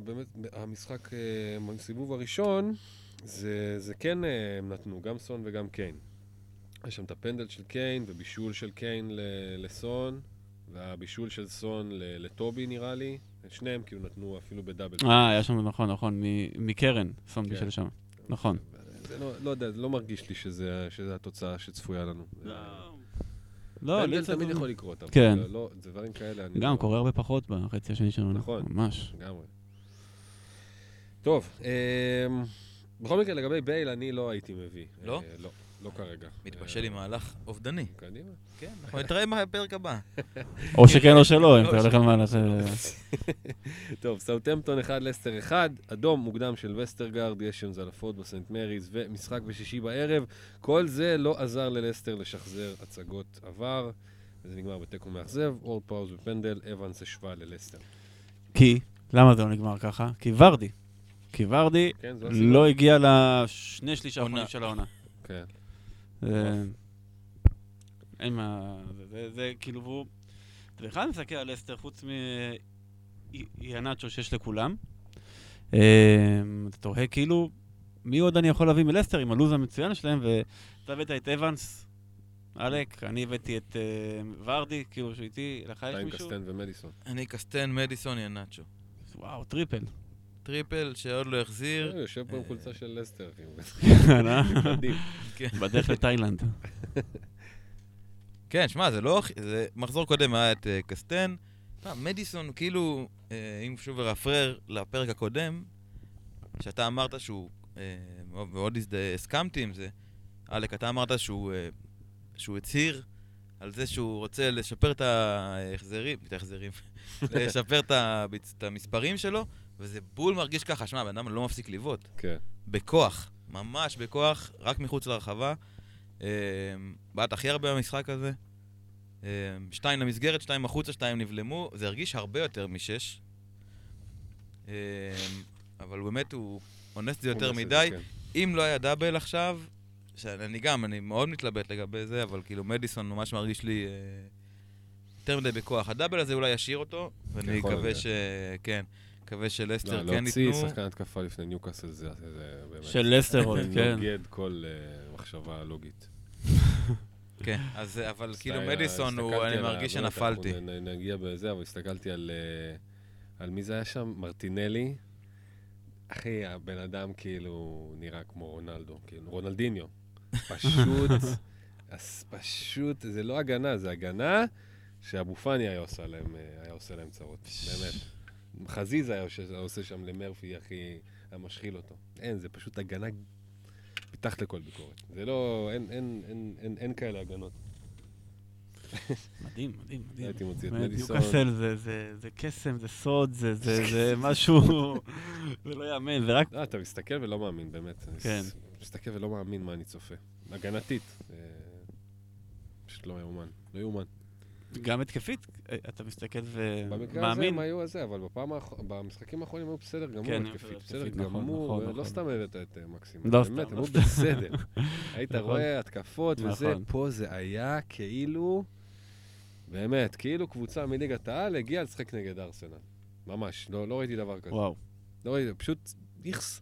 באמת, המשחק אה, בסיבוב הראשון, זה, זה כן אה, הם נתנו, גם סון וגם קיין. יש שם את הפנדל של קיין ובישול של קיין לסון, והבישול של סון ל- לטובי נראה לי. שניהם כאילו נתנו אפילו בדאבל. אה, היה שם, נכון, נכון, מ- מקרן, סון כן. בישל שם. נכון. זה לא, לא יודע, זה לא מרגיש לי שזה, שזה התוצאה שצפויה לנו. לא, פנדל לידס... תמיד יכול לקרות, אבל כן. לא, לא, דברים כאלה. אני גם לא- קורה הרבה פחות בחצי השני שלנו. נכון. ממש. לגמרי. טוב, אמ, בכל מקרה, לגבי בייל, אני לא הייתי מביא. לא? אה, לא, לא כרגע. מתבשל עם מהלך אובדני. קדימה. כן, אנחנו נתראה בפרק הבא. <laughs> או שכן או שלא, אם אתה הולך. על מהלך... אה, <laughs> טוב, סאוטמפטון 1, לסטר 1, אדום מוקדם של וסטרגרד, גשם זלפות בסנט מריז, ומשחק בשישי בערב. כל זה לא עזר ללסטר לשחזר הצגות עבר, וזה נגמר בתיקו מאכזב, וורד פראוז בפנדל, אבנס השווה ללסטר. כי, למה זה לא נגמר ככה? כי ורדי. כי ורדי כן. לא הגיע לשני שליש האחרונים. של העונה. כן. זה- אין מה... זה- זה- זה כאילו, והוא... אתה בכלל מסתכל על לסטר חוץ מיאנצ'ו שיש לכולם. אה, אתה תוהה כאילו, מי עוד אני יכול להביא מלסטר עם הלו"ז המצוין שלהם, ואתה הבאת את אבנס, עלק, אני הבאתי את uh, ורדי, כאילו שאיתי, לך יש אתה עם מישהו? קסטן ומדיסון. אני קסטן, מדיסון, ינאצ'ו. וואו, טריפל. טריפל שעוד לא החזיר. אה, יושב פה עם אה, חולצה של לסטר, כאילו. כן, אה? מדהים. בדרך לתאילנד. כן, שמע, זה לא... זה מחזור קודם היה את אה, קסטן. מדיסון, כאילו, אה, אם שוב רפרר לפרק הקודם, שאתה אמרת שהוא, מאוד הסכמתי עם זה, אלק, אתה אמרת שהוא, שהוא הצהיר על זה שהוא רוצה לשפר את ההחזרים, את ההחזרים, <laughs> לשפר את המספרים שלו, וזה בול מרגיש ככה, שמע, בן אדם לא מפסיק לבעוט. כן. בכוח, ממש בכוח, רק מחוץ לרחבה. אה, בעט הכי הרבה במשחק הזה. אה, שתיים למסגרת, שתיים החוצה, שתיים נבלמו. זה הרגיש הרבה יותר משש. אה, אבל באמת הוא אונס את זה יותר מדי. כן. אם לא היה דאבל עכשיו, שאני גם, אני מאוד מתלבט לגבי זה, אבל כאילו מדיסון ממש מרגיש לי יותר מדי בכוח. הדאבל הזה אולי ישאיר אותו, ואני מקווה להיות. ש... כן, מקווה שלסטר לא, כן להוציא ייתנו. שחקן התקפה לפני ניוקאסל זה זה באמת... של לסטר עוד, כן. נוגד כל אה, מחשבה לוגית. <laughs> כן, אז אבל כאילו מדיסון, אני מרגיש באמת, שנפלתי. אנחנו נ- נגיע בזה, אבל הסתכלתי על... אה, על מי זה היה שם? מרטינלי. אחי, הבן אדם כאילו נראה כמו רונלדו, כאילו, רונלדיניו. פשוט, <laughs> אז פשוט, זה לא הגנה, זה הגנה שאבו פאני היה עושה להם, אה, היה עושה להם צרות, באמת. חזיזה היה עושה- שם למרפי, אחי, היה משחיל אותו. אין, זה פשוט הגנה מתחת לכל ביקורת. זה לא, אין, אין, אין, אין, אין כאלה הגנות. מדהים, מדהים, מדהים. הייתי מוציא את מדיסון. ניוקאסל זה- זה זה קסם, זה סוד, זה- זה <laughs> זה משהו... <laughs> זה לא יאמן, זה רק... לא, אתה מסתכל ולא מאמין, באמת. כן. מסתכל ולא מאמין מה אני צופה. הגנתית. אה, פשוט לא יאומן. לא יאומן. גם התקפית, אה, אתה מסתכל במקרה הזה ומאמין. הם היו הזה, אבל בפעם האח- במשחקים האחרונים היו בסדר גמור כן, התקפית. בסדר נכון, גמור, נכון, נכון. סתם הבאת את אה, מקסימום. לא באמת, סתם, הם לא היו. בסדר. <laughs> היית. רואה התקפות וזה. פה זה היה כאילו... באמת, כאילו קבוצה מליגת העל הגיעה לשחק נגד ארסנל. ממש, לא לא ראיתי דבר כזה. וואו. לא ראיתי, פשוט איכס.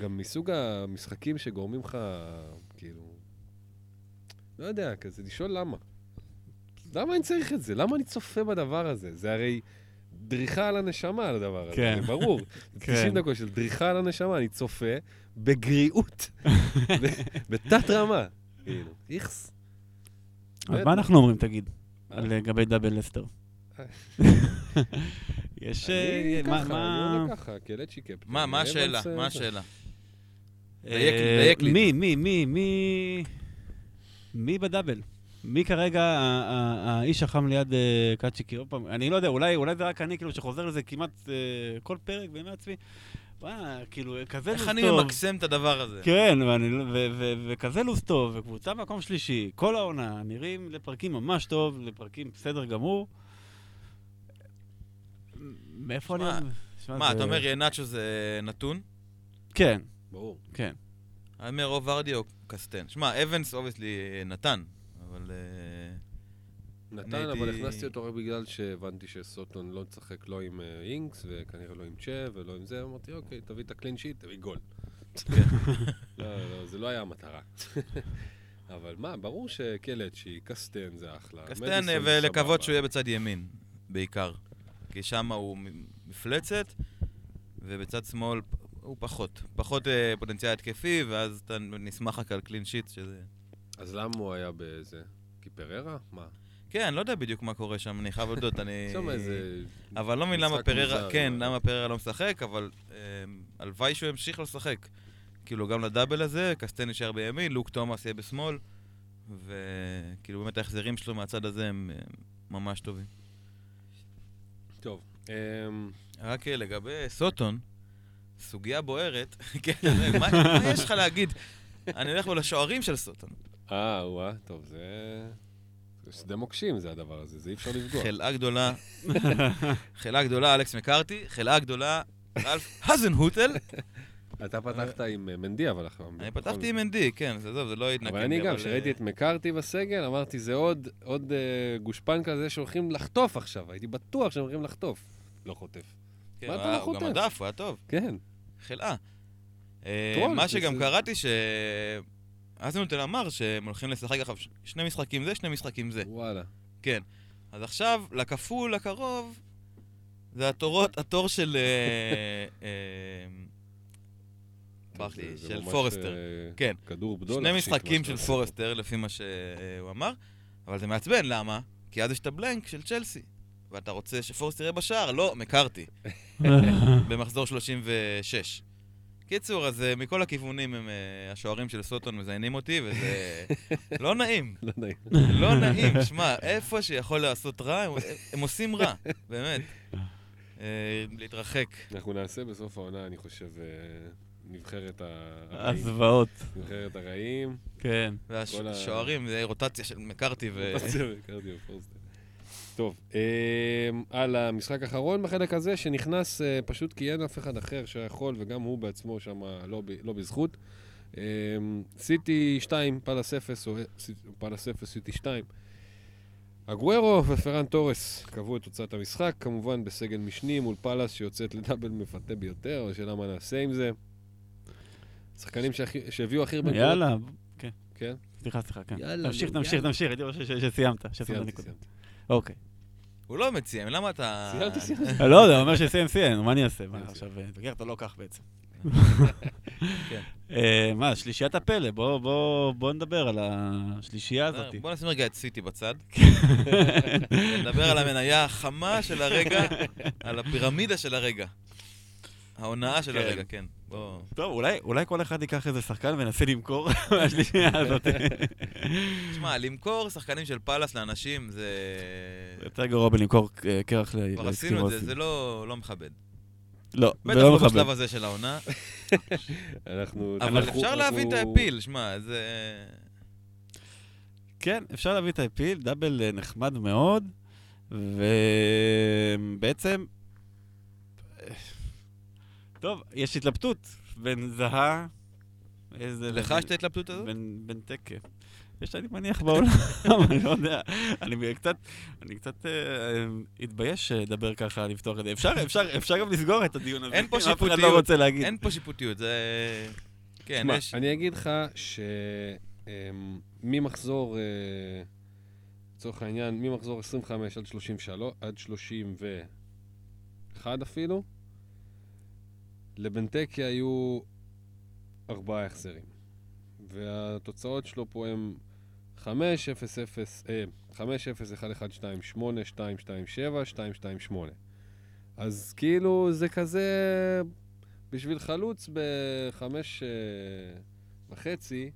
גם מסוג המשחקים שגורמים לך, כאילו... לא יודע, כזה, לשאול למה. למה אני צריך את זה? למה אני צופה בדבר הזה? זה הרי דריכה על הנשמה על הדבר הזה, כן. <laughs> זה ברור. כן. 90 דקות של דריכה על הנשמה, אני צופה בגריעות, <laughs> בתת רמה. כאילו, איכס. אז. מה אנחנו אומרים, תגיד? על לגבי דאבל לסטר? <laughs> אה. יש... אה, מה- מה- ככה, קלצ'י קפטן. מה, מה השאלה? אה, מה. השאלה? אה, דייק לי, דייק לי. מי, מי, מי, מי... מי בדאבל? מי כרגע האיש החם ליד אה, קאצ'יקי? עוד פעם, אני לא יודע, אולי אולי זה רק אני, כאילו, שחוזר לזה כמעט אה, כל פרק, ואומר לעצמי, וואי, כאילו, כזה לו"ז איך אני טוב. ממקסם את הדבר הזה? כן, לא- וכזה לו"ז טוב, וקבוצה במקום שלישי, כל העונה, נראים לפרקים ממש טוב, לפרקים בסדר גמור. מאיפה אני... מה, אתה אומר ינאצ'ו זה נתון? כן, ברור. כן. אני אומר או ורדי או קסטן. שמע, אבנס obviously נתן, אבל... אה, נתן, אבל הכנסתי אותו רק בגלל שהבנתי שסוטון לא תשחק לא עם אה, אינקס, וכנראה לא עם צ'ה, ולא עם זה, אמרתי, אוקיי, תביא את הקלין שיט, תביא גול. <laughs> לא, לא, זה לא היה המטרה. <laughs> אבל מה, ברור שקלצ'י, קסטן זה אחלה. קסטן, אה, ולקוות. שהוא יהיה בצד ימין, בעיקר. כי שם הוא מפלצת, ובצד שמאל הוא פחות. פחות פוטנציאל התקפי, ואז אתה נסמך רק על קלין שיט, שזה... אז למה הוא היה בזה? כי פררה? מה? כן, לא יודע בדיוק מה קורה שם, אני חייב להודות, אני... שם איזה... אבל לא מבין למה פררה, כן, למה פררה לא משחק, אבל אה, הלוואי שהוא ימשיך לשחק. כאילו, גם לדאבל הזה, קסטן יישאר בימין, לוק תומאס יהיה בשמאל, וכאילו, באמת ההחזרים שלו מהצד הזה הם אה, ממש טובים. טוב. אמ, רק לגבי סוטון, סוגיה בוערת, <laughs> כן, <laughs> מה מה יש לך להגיד? אני הולך פה לשוערים של סוטון. אה, וואה, טוב, זה... זה שדה מוקשים זה הדבר הזה, זה אי אפשר לפגוע. חלאה גדולה, חלאה גדולה, אלכס מקארתי, חלאה גדולה, רלף האזנהוטל. אתה פתחת עם אה, מנדי, אבל אחר... אני פתחתי עם אנדי, כן, זה טוב, זה לא התנקם. אבל אני גם, כשראיתי אה, את מקארתי בסגל, אמרתי, זה עוד, אה, גושפן כזה שהולכים לחטוף עכשיו. הייתי בטוח שהם הולכים לחטוף. לא חוטף. כן, מה אתה לא הוא גם חוטף? הדף, הוא היה טוב. כן. חלאה. אה, מה שגם קראתי, ש... הזנהוטל אמר שהם הולכים לשחק עכשיו שני משחקים זה, שני משחקים זה. וואלה. כן. אז עכשיו, לכפול הקרוב, זה התורות, התור של... אה, <laughs> אה, ברח לי, של פורסטר. אה, כן. כדור בדולח. שני משחקים של פורסטר, לפי מה שהוא אמר, אבל זה מעצבן, למה? כי אז יש את ה blank של צ'לסי, ואתה רוצה שפורסטר יהיה בשער, לא, מקארתי, <laughs> במחזור 36. קיצור, אז אה, מכל הכיוונים הם, אה, השוערים של סוטון מזיינים אותי, וזה <laughs> לא נעים. לא נעים. <laughs> לא נעים, שמע, איפה שיכול לעשות רע, הם, הם עושים רע, באמת. אה, להתרחק. אנחנו נעשה בסוף העונה, אני חושב, נבחרת הרעים. הזוועות, נבחרת הרעים. כן. והשוערים, זה רוטציה של מקארתי ו... הכרתי בפורסטר. טוב, אה, על המשחק האחרון בחלק הזה, שנכנס אה, פשוט כי אין אף אחד אחר שיכול, וגם הוא בעצמו שם לא, לא בזכות. אה, סיטי 2, פאלאס 0, או פאלאס 0, סיטי 2. אגוורו ופראן טורס קבעו את תוצאת המשחק, כמובן בסגל משני מול פאלאס שיוצאת לדאבל מפתה ביותר, השאלה מה נעשה עם זה. שחקנים שהביאו הכי הרבה... יאללה, כן, סליחה, סליחה, כן. יאללה, תמשיך, תמשיך. תמשיך, הייתי חושב ש- שסיימת, סיימתי. סיימתי. אוקיי. הוא לא מציע, למה אתה... סיימתי, סיימתי. <laughs> לא יודע, הוא אומר שסיים, סיים, מה אני אעשה? מה, סיים. עכשיו, אה, תגיד, אתה לא כך בעצם. <laughs> כן. אה, מה, שלישיית הפלא, בוא- בוא בוא נדבר על השלישייה הזאת. בוא נשים רגע את סיטי בצד. <laughs> נדבר על המניה החמה של הרגע, על הפירמידה של הרגע. ההונאה של כן. הרגע, כן. בוא... טוב, אולי- אולי כל אחד ייקח איזה שחקן וינסה למכור <laughs> מהשלישייה הזאת. <laughs> תשמע, למכור שחקנים של פאלאס לאנשים זה... יותר גרוע בלמכור קרח ל- כבר עשינו את זה. זה לא לא מכבד. לא, בטח זה לא לא מכבד. בשלב הזה של העונה, <laughs> אנחנו... אבל אנחנו- אפשר להבין את האפיל, שמע, זה... כן, אפשר להביא את האפיל, דאבל אה, נחמד מאוד, ובעצם... אה, טוב, יש התלבטות בין זהה... איזה... לך יש את ההתלבטות הזאת? בין, בין תקה. יש, אני מניח, בעולם, <laughs> אני לא יודע. אני קצת, אני קצת אה, אה, התבייש לדבר ככה, לפתוח את זה. אפשר, אפשר, אפשר גם לסגור את הדיון הזה. אין פה אם אף אחד שיפוטיות. לא רוצה להגיד. אין פה שיפוטיות, זה... כן, יש... אני אגיד לך שממחזור, לצורך העניין, ממחזור 25 עד 33, עד 31 אפילו, לבנטקי היו ארבעה החזרים. והתוצאות שלו פה הם 5, 0, 0, אה, 5, 0, 1, 1, 2, 8, 2, 2, 7, 2, 2, 8. אז כאילו זה כזה, בשביל חלוץ בחמש אה, וחצי,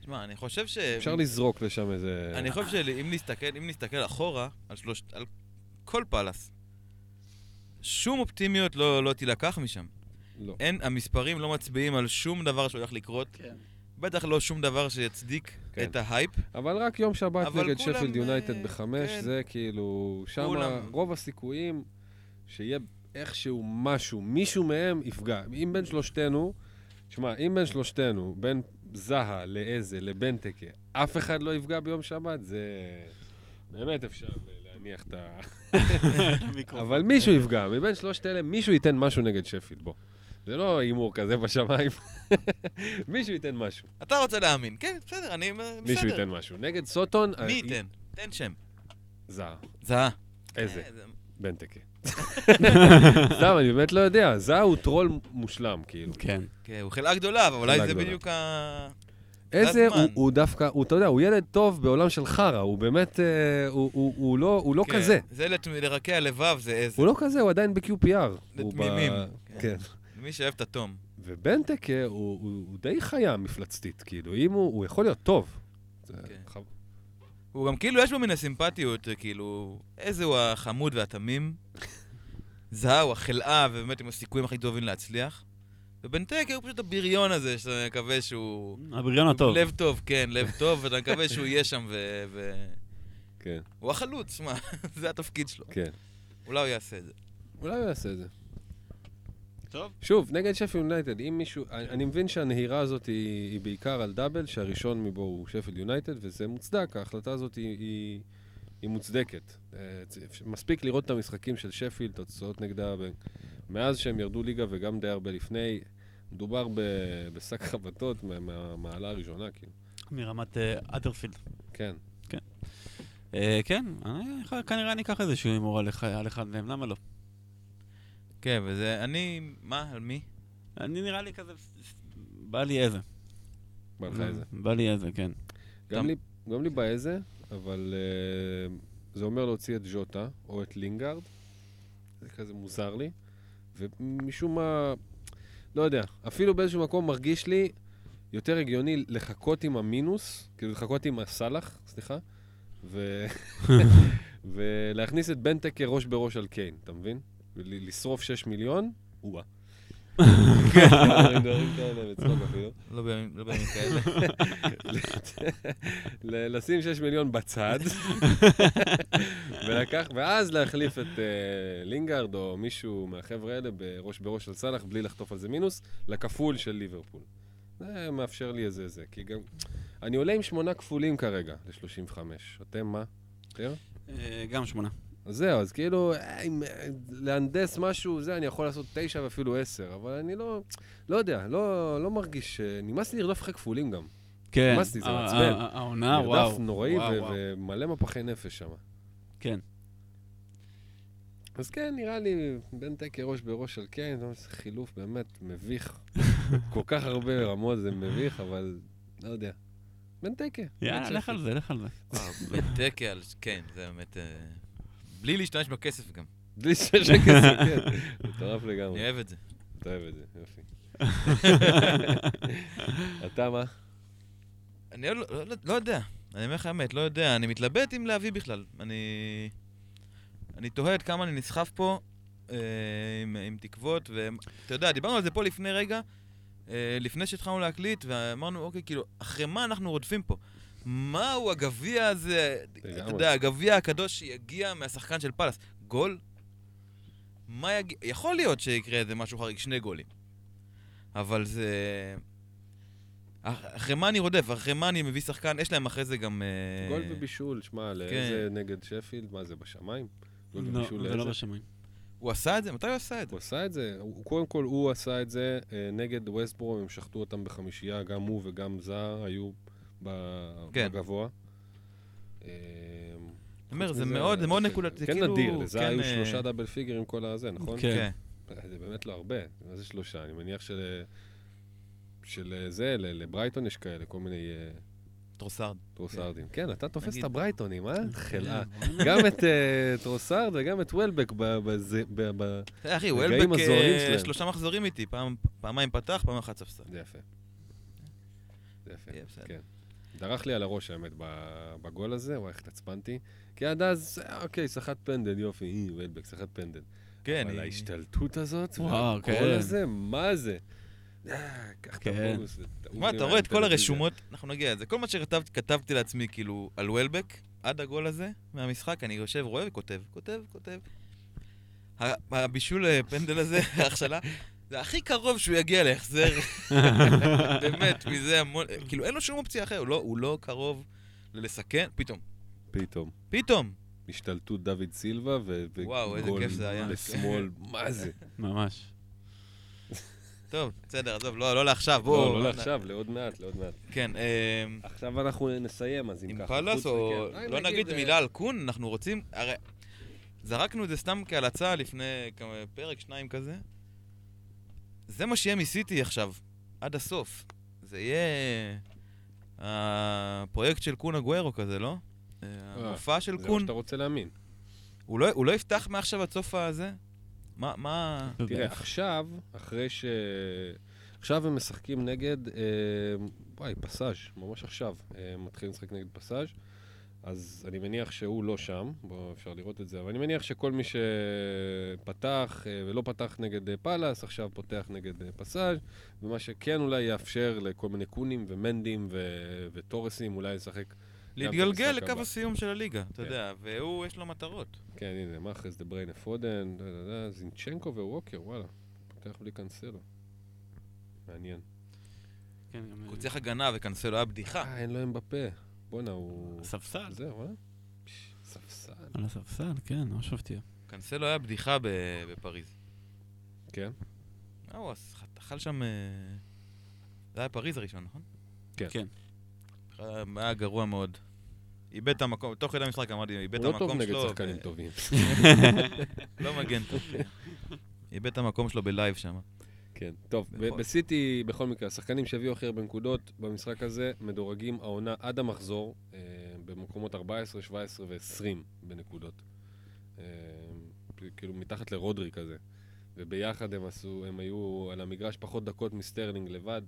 תשמע, אני חושב ש... אפשר לזרוק לשם איזה... אני חושב שאם נסתכל, אם נסתכל אחורה, על שלוש... על כל פאלאס, שום אופטימיות לא, לא תילקח משם. לא. אין, המספרים לא מצביעים על שום דבר שהולך לקרות, כן. בטח לא שום דבר שיצדיק כן. את ההייפ. אבל רק יום שבת נגד שפילד יונייטד אה, בחמש, כן. זה כאילו... שם כולם. רוב הסיכויים שיהיה איכשהו משהו, מישהו מהם יפגע. אם בין שלושתנו, שמע, אם בין שלושתנו, בין זהה לאיזה, לבנטקה, אף אחד לא יפגע ביום שבת, זה... באמת אפשר להניח את ה... אבל מישהו יפגע, מבין שלושת אלה, מישהו ייתן משהו נגד שפילד, בוא. זה לא הימור כזה בשמיים. <laughs> מישהו ייתן משהו. אתה רוצה להאמין. כן, בסדר, אני... בסדר. מישהו ייתן משהו. נגד סוטון... מי אה, ייתן? תן שם. זהה. זהה. איזה? אה, בנטקה. סתם, אני באמת לא יודע. זהה הוא טרול מושלם, כאילו. כן. כן, הוא חלאה גדולה, אבל אולי זה. בדיוק ה... איזה. הוא, הוא דווקא, הוא, אתה יודע, הוא ילד טוב בעולם של חרא, הוא באמת, אה, הוא, הוא, הוא לא, הוא לא כן, כזה. זה לת- לרקיע לבב, זה איזה. הוא לא כזה, הוא עדיין ב-QPR. הוא ב- לתמימים. כן. מי שאוהב את התום. ובנטקה הוא, הוא, הוא די חיה מפלצתית, כאילו, אם הוא, הוא יכול להיות טוב. זה כן. הוא גם כאילו, יש בו מן הסימפטיות, כאילו, איזה הוא החמוד והתמים. <laughs> זהה הוא החלאה, ובאמת עם הסיכויים הכי טובים להצליח. ובנטקה הוא פשוט הבריון הזה, שאתה מקווה שהוא... הבריון הטוב. לב טוב, כן, לב טוב, ואתה מקווה שהוא יהיה שם ו... ו... כן, הוא החלוץ, מה, <laughs> זה התפקיד שלו. כן. אולי הוא יעשה את זה. אולי הוא יעשה את זה. טוב. שוב, נגד שפילד יונייטד, אם מישהו... אני, אני מבין שהנהירה הזאת היא, היא בעיקר על דאבל, שהראשון מבו הוא שפילד יונייטד, וזה מוצדק, ההחלטה הזאת היא, היא, היא מוצדקת. אה, מספיק לראות את המשחקים של שפילד, תוצאות נגדה ב- מאז שהם ירדו ליגה וגם די הרבה לפני, מדובר בשק חבטות מה- מהמעלה הראשונה, כאילו. מרמת אדרפילד. כן. אה, כן, אני יכול- כנראה אני אקח איזשהו הימור על אחד- על אחד מהם, למה לא? כן, וזה... אני... מה? על מי? אני נראה לי כזה... בא לי איזה. בא לך איזה. בא לי איזה, כן. גם. לי, גם לי באיזה, אבל uh, זה אומר להוציא את ז'וטה או את לינגארד. זה כזה מוזר לי. ומשום מה, לא יודע, אפילו באיזשהו מקום מרגיש לי יותר הגיוני לחכות עם המינוס, כאילו לחכות עם הסאלח, סליחה, ו... <laughs> ולהכניס את בנטק כראש בראש על קיין, אתה מבין? ולשרוף 6 מיליון, או-אה. דברים כאלה, בצחוק אפילו. לא בימים לא בימים כאלה. <laughs> ל- לשים 6 מיליון בצד, ולקח, ואז להחליף את uh, לינגארד או מישהו מהחבר'ה האלה בראש בראש על סאלח, בלי לחטוף על זה מינוס, לכפול של ליברפול. זה מאפשר לי איזה זה, כי גם... אני עולה עם שמונה כפולים כרגע ל-35. אתם מה? יותר? אה, גם שמונה. אז זהו, אז כאילו, אה, אם, אה, להנדס משהו, זה, אני יכול לעשות תשע ואפילו עשר, אבל אני לא, לא יודע, לא, לא מרגיש, אה, נמאס לי לרדוף אחרי כפולים גם. כן. נמאס לי, זה מעצבן. העונה, וואו. מרדף נוראי. ומלא מפחי נפש שם. כן. אז כן, נראה לי בן תקה ראש בראש על קיין, זה חילוף באמת מביך. <laughs> כל כך הרבה רמות זה מביך, אבל לא יודע. בן תקה. יאללה, לך על זה, לך על זה. בטקה על... כן, זה באמת... בלי להשתמש בכסף גם. בלי שיש כסף, כן. מטורף לגמרי. אני אוהב את זה. אתה אוהב את זה, יופי. <laughs> אתה מה? אני לא, לא, לא, לא יודע, אני אומר לך האמת, לא יודע, אני מתלבט אם להביא בכלל. אני... אני תוהה עד כמה אני נסחף פה אה, עם, עם תקוות, ואתה יודע, דיברנו על זה פה לפני רגע, אה, לפני שהתחלנו להקליט, ואמרנו, אוקיי, כאילו, אחרי מה אנחנו רודפים פה? מהו הגביע הזה, אתה. יודע, הגביע הקדוש שיגיע מהשחקן של פאלאס? גול? מה יגיע? יכול להיות שיקרה איזה משהו חריג, שני גולים. אבל זה... אח- אחרי מה אני רודף? אחרי מה אני מביא שחקן? יש להם אחרי זה גם... אה, גול ובישול, שמע, לאיזה נגד שפילד? מה זה, בשמיים? גול לא, ובישול זה לא לאיזה? בשמיים. הוא עשה את זה? מתי הוא עשה את זה? הוא עשה את זה, הוא, קודם כל הוא עשה את זה אה, נגד ווסטברום, הם שחטו אותם בחמישייה, גם הוא וגם זאהה היו כן. בגבוה. אה, אני אומר, זה מאוד, זה מאוד נקודתי, זה זה כן כאילו... נדיר, לזה כן, היו אה, שלושה double figure עם כל הזה, נכון? כן. כן. זה באמת לא הרבה, מה זה שלושה? אני מניח של... של זה, ל- לברייטון יש כאלה, כל מיני אה, טרוסארד. טרוסרדים. כן, אתה תופס. את הברייטונים, אה? חלאה. גם את אה, טרוסרד וגם את וולבק ב- בזה- ב- ב... אה, אחי, וולבק הזוהרים אה, שלהם. שלושה מחזורים איתי, פעמיים פתח, פעם אחת ספסל. זה יפה. זה יפה. כן. דרך לי על הראש, האמת, ב- בגול הזה, וואי, איך התעצבנתי. כי עד אז, אה, אוקיי, סחט פנדל, יופי, אי, וולבק, סחט פנדל. כן, אבל היא- ההשתלטות הזאת, וואו, והגול כן. הזה, מה זה? אה, קח את כן. הבונוס. מה, אתה רואה את כל. הרשומות, אנחנו נגיע לזה. כל מה שכתבתי לעצמי, כאילו, על וולבק, עד הגול הזה, מהמשחק, אני יושב, רואה וכותב, כותב, כותב. הבישול אה, פנדל הזה, <laughs> ההכשלה, זה הכי קרוב שהוא יגיע להחזר. <laughs> באמת, מזה המון, כאילו, אין לו שום אופציה אחרת, הוא לא- הוא לא קרוב ללסכן, פתאום, פתאום. פתאום. השתלטות דוד סילבה ו- וואו, איזה וגול כיף זה היה. לשמאל, מה זה? ממש. <laughs> טוב, בסדר, עזוב, לא לא לעכשיו, בואו. לא, לא לעכשיו, לעוד מעט, לעוד מעט. כן, אה, עכשיו אנחנו נסיים, אז אם עם ככה. פאלאס, חוץ או... לא נגיד אה, מילה על קון, אנחנו רוצים... הרי זרקנו את זה סתם כהלצה לפני כמה פרק, שניים כזה. זה מה שיהיה מסיטי עכשיו, עד הסוף. זה יהיה הפרויקט של קון אגוורו כזה, לא? אה, המופע של זה מה קון. שאתה רוצה להאמין. הוא לא- הוא לא יפתח מעכשיו עד סוף הזה? מה, מה... תראה, עכשיו, אחרי ש... עכשיו הם משחקים נגד, אה, וואי, פסאז', ממש עכשיו. אה, מתחילים לשחק נגד פסאז', אז אני מניח שהוא לא שם, בואו, אפשר לראות את זה, אבל אני מניח שכל מי שפתח אה, ולא פתח נגד אה, פאלאס, עכשיו פותח נגד אה, פ.ס.ז', ומה שכן אולי יאפשר לכל מיני קונים ומנדים ו- וטורסים אולי לשחק. להתגלגל לקו הבא. הסיום של הליגה, אתה כן. יודע, והוא, יש לו מטרות. כן, הנה, מחרז דה בריינה פודן, זינצ'נקו וווקר, וואלה, פותח בלי קאנסלו. מעניין. כן, הוא צריך הגנה וקנסלו היה בדיחה. אה, אין לו בפה. בואנה, הוא... ספסל. זהו, אה? פש, ספסל. על הספסל, כן, ממש מפתיע. קנסלו היה בדיחה ב- בפריז. כן. אה, הוא אכל שם... אה, זה היה פריז הראשון, נכון? כן. כן. היה גרוע מאוד. איבד את המקום, תוך כדי המשחק אמרתי, איבד את הוא לא טוב המקום נגד שלו. שחקנים טובים. <laughs> לא מגן טוב. כן. איבד את המקום שלו בלייב שם. כן, טוב, בכל- בסיטי, בכל מקרה, השחקנים שהביאו הכי הרבה נקודות במשחק הזה מדורגים העונה עד המחזור אה, במקומות 14, 17 ו-20 בנקודות. אה, כאילו מתחת לרודרי כזה. וביחד הם עשו, הם היו על המגרש פחות דקות מסטרלינג לבד.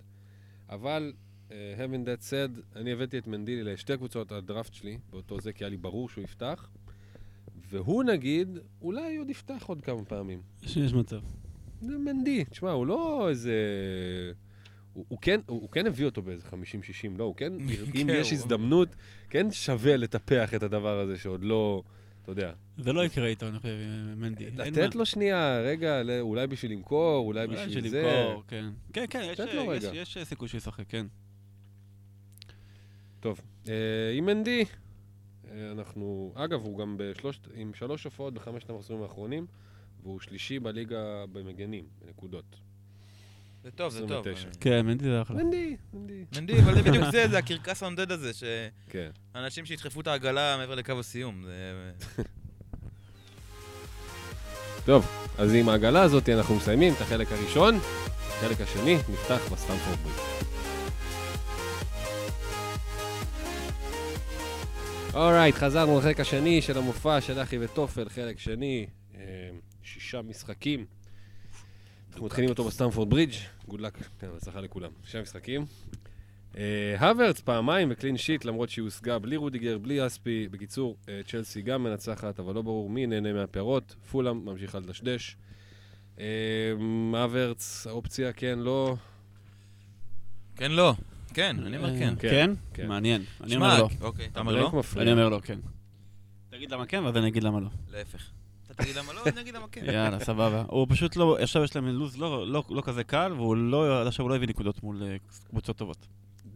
אבל, uh, having that said, אני הבאתי את מנדי לשתי קבוצות הדראפט שלי, באותו זה, כי היה לי ברור שהוא יפתח. והוא נגיד, אולי עוד יפתח עוד כמה פעמים. יש יש מצב. זה מנדי, תשמע, הוא לא איזה... הוא, הוא, כן, הוא, הוא כן הביא אותו באיזה 50-60, לא, הוא כן, <laughs> אם כן, יש הזדמנות, כן שווה לטפח את הדבר הזה שעוד לא, אתה יודע. זה לא יקרה איתו, אני חושב, עם מנדי. לתת. לו שנייה, רגע, אולי בשביל למכור, אולי אולי בשביל בשביל זה. למכור, כן. כן, כן, יש- יש- רגע. יש סיכוי שהוא ישחק, כן. טוב, אה, עם מנדי, אה, אנחנו, אגב, הוא גם בשלושת, עם שלוש הופעות בחמשת המחזורים האחרונים, והוא שלישי בליגה במגנים, בנקודות. זה טוב, זה טוב. 29. כן, מנדי זה אחלה. מנדי, מנדי. מנדי, אבל זה בדיוק זה, זה הקרקס הנודד הזה, כן. שאנשים שידחפו את העגלה מעבר לקו הסיום. <laughs> טוב, אז עם העגלה הזאת אנחנו מסיימים את החלק הראשון. החלק השני נפתח בסטמפורד ברידג'. Alright, חזרנו לחלק השני של המופע של אחי וטופל, חלק שני, אה, שישה משחקים. אנחנו מתחילים אותו בסטמפורד ברידג', good luck, כן, הצלחה לכולם. שישה משחקים. אה, הוורץ פעמיים ו clean sheet, למרות שהיא הושגה בלי רודיגר, בלי אספי. בקיצור, אה, צ'לסי גם מנצחת, אבל לא ברור מי נהנה מהפירות. פולאם ממשיכה לדשדש. אה, הוורץ, האופציה כן, לא. כן, לא. כן, אני אומר כן. כן, כן? כן. מעניין. אני אומר לא. אוקיי, אתה אומר לא? אני אומר לא, כן. תגיד למה כן, ואז אני אגיד למה לא. להפך. תגיד למה לא, אני אגיד למה כן. יאללה, סבבה. הוא פשוט לא, עכשיו יש להם לו"ז לא- לא לא כזה קל, והוא לא, עד עכשיו הוא לא הביא נקודות מול אה, קבוצות טובות.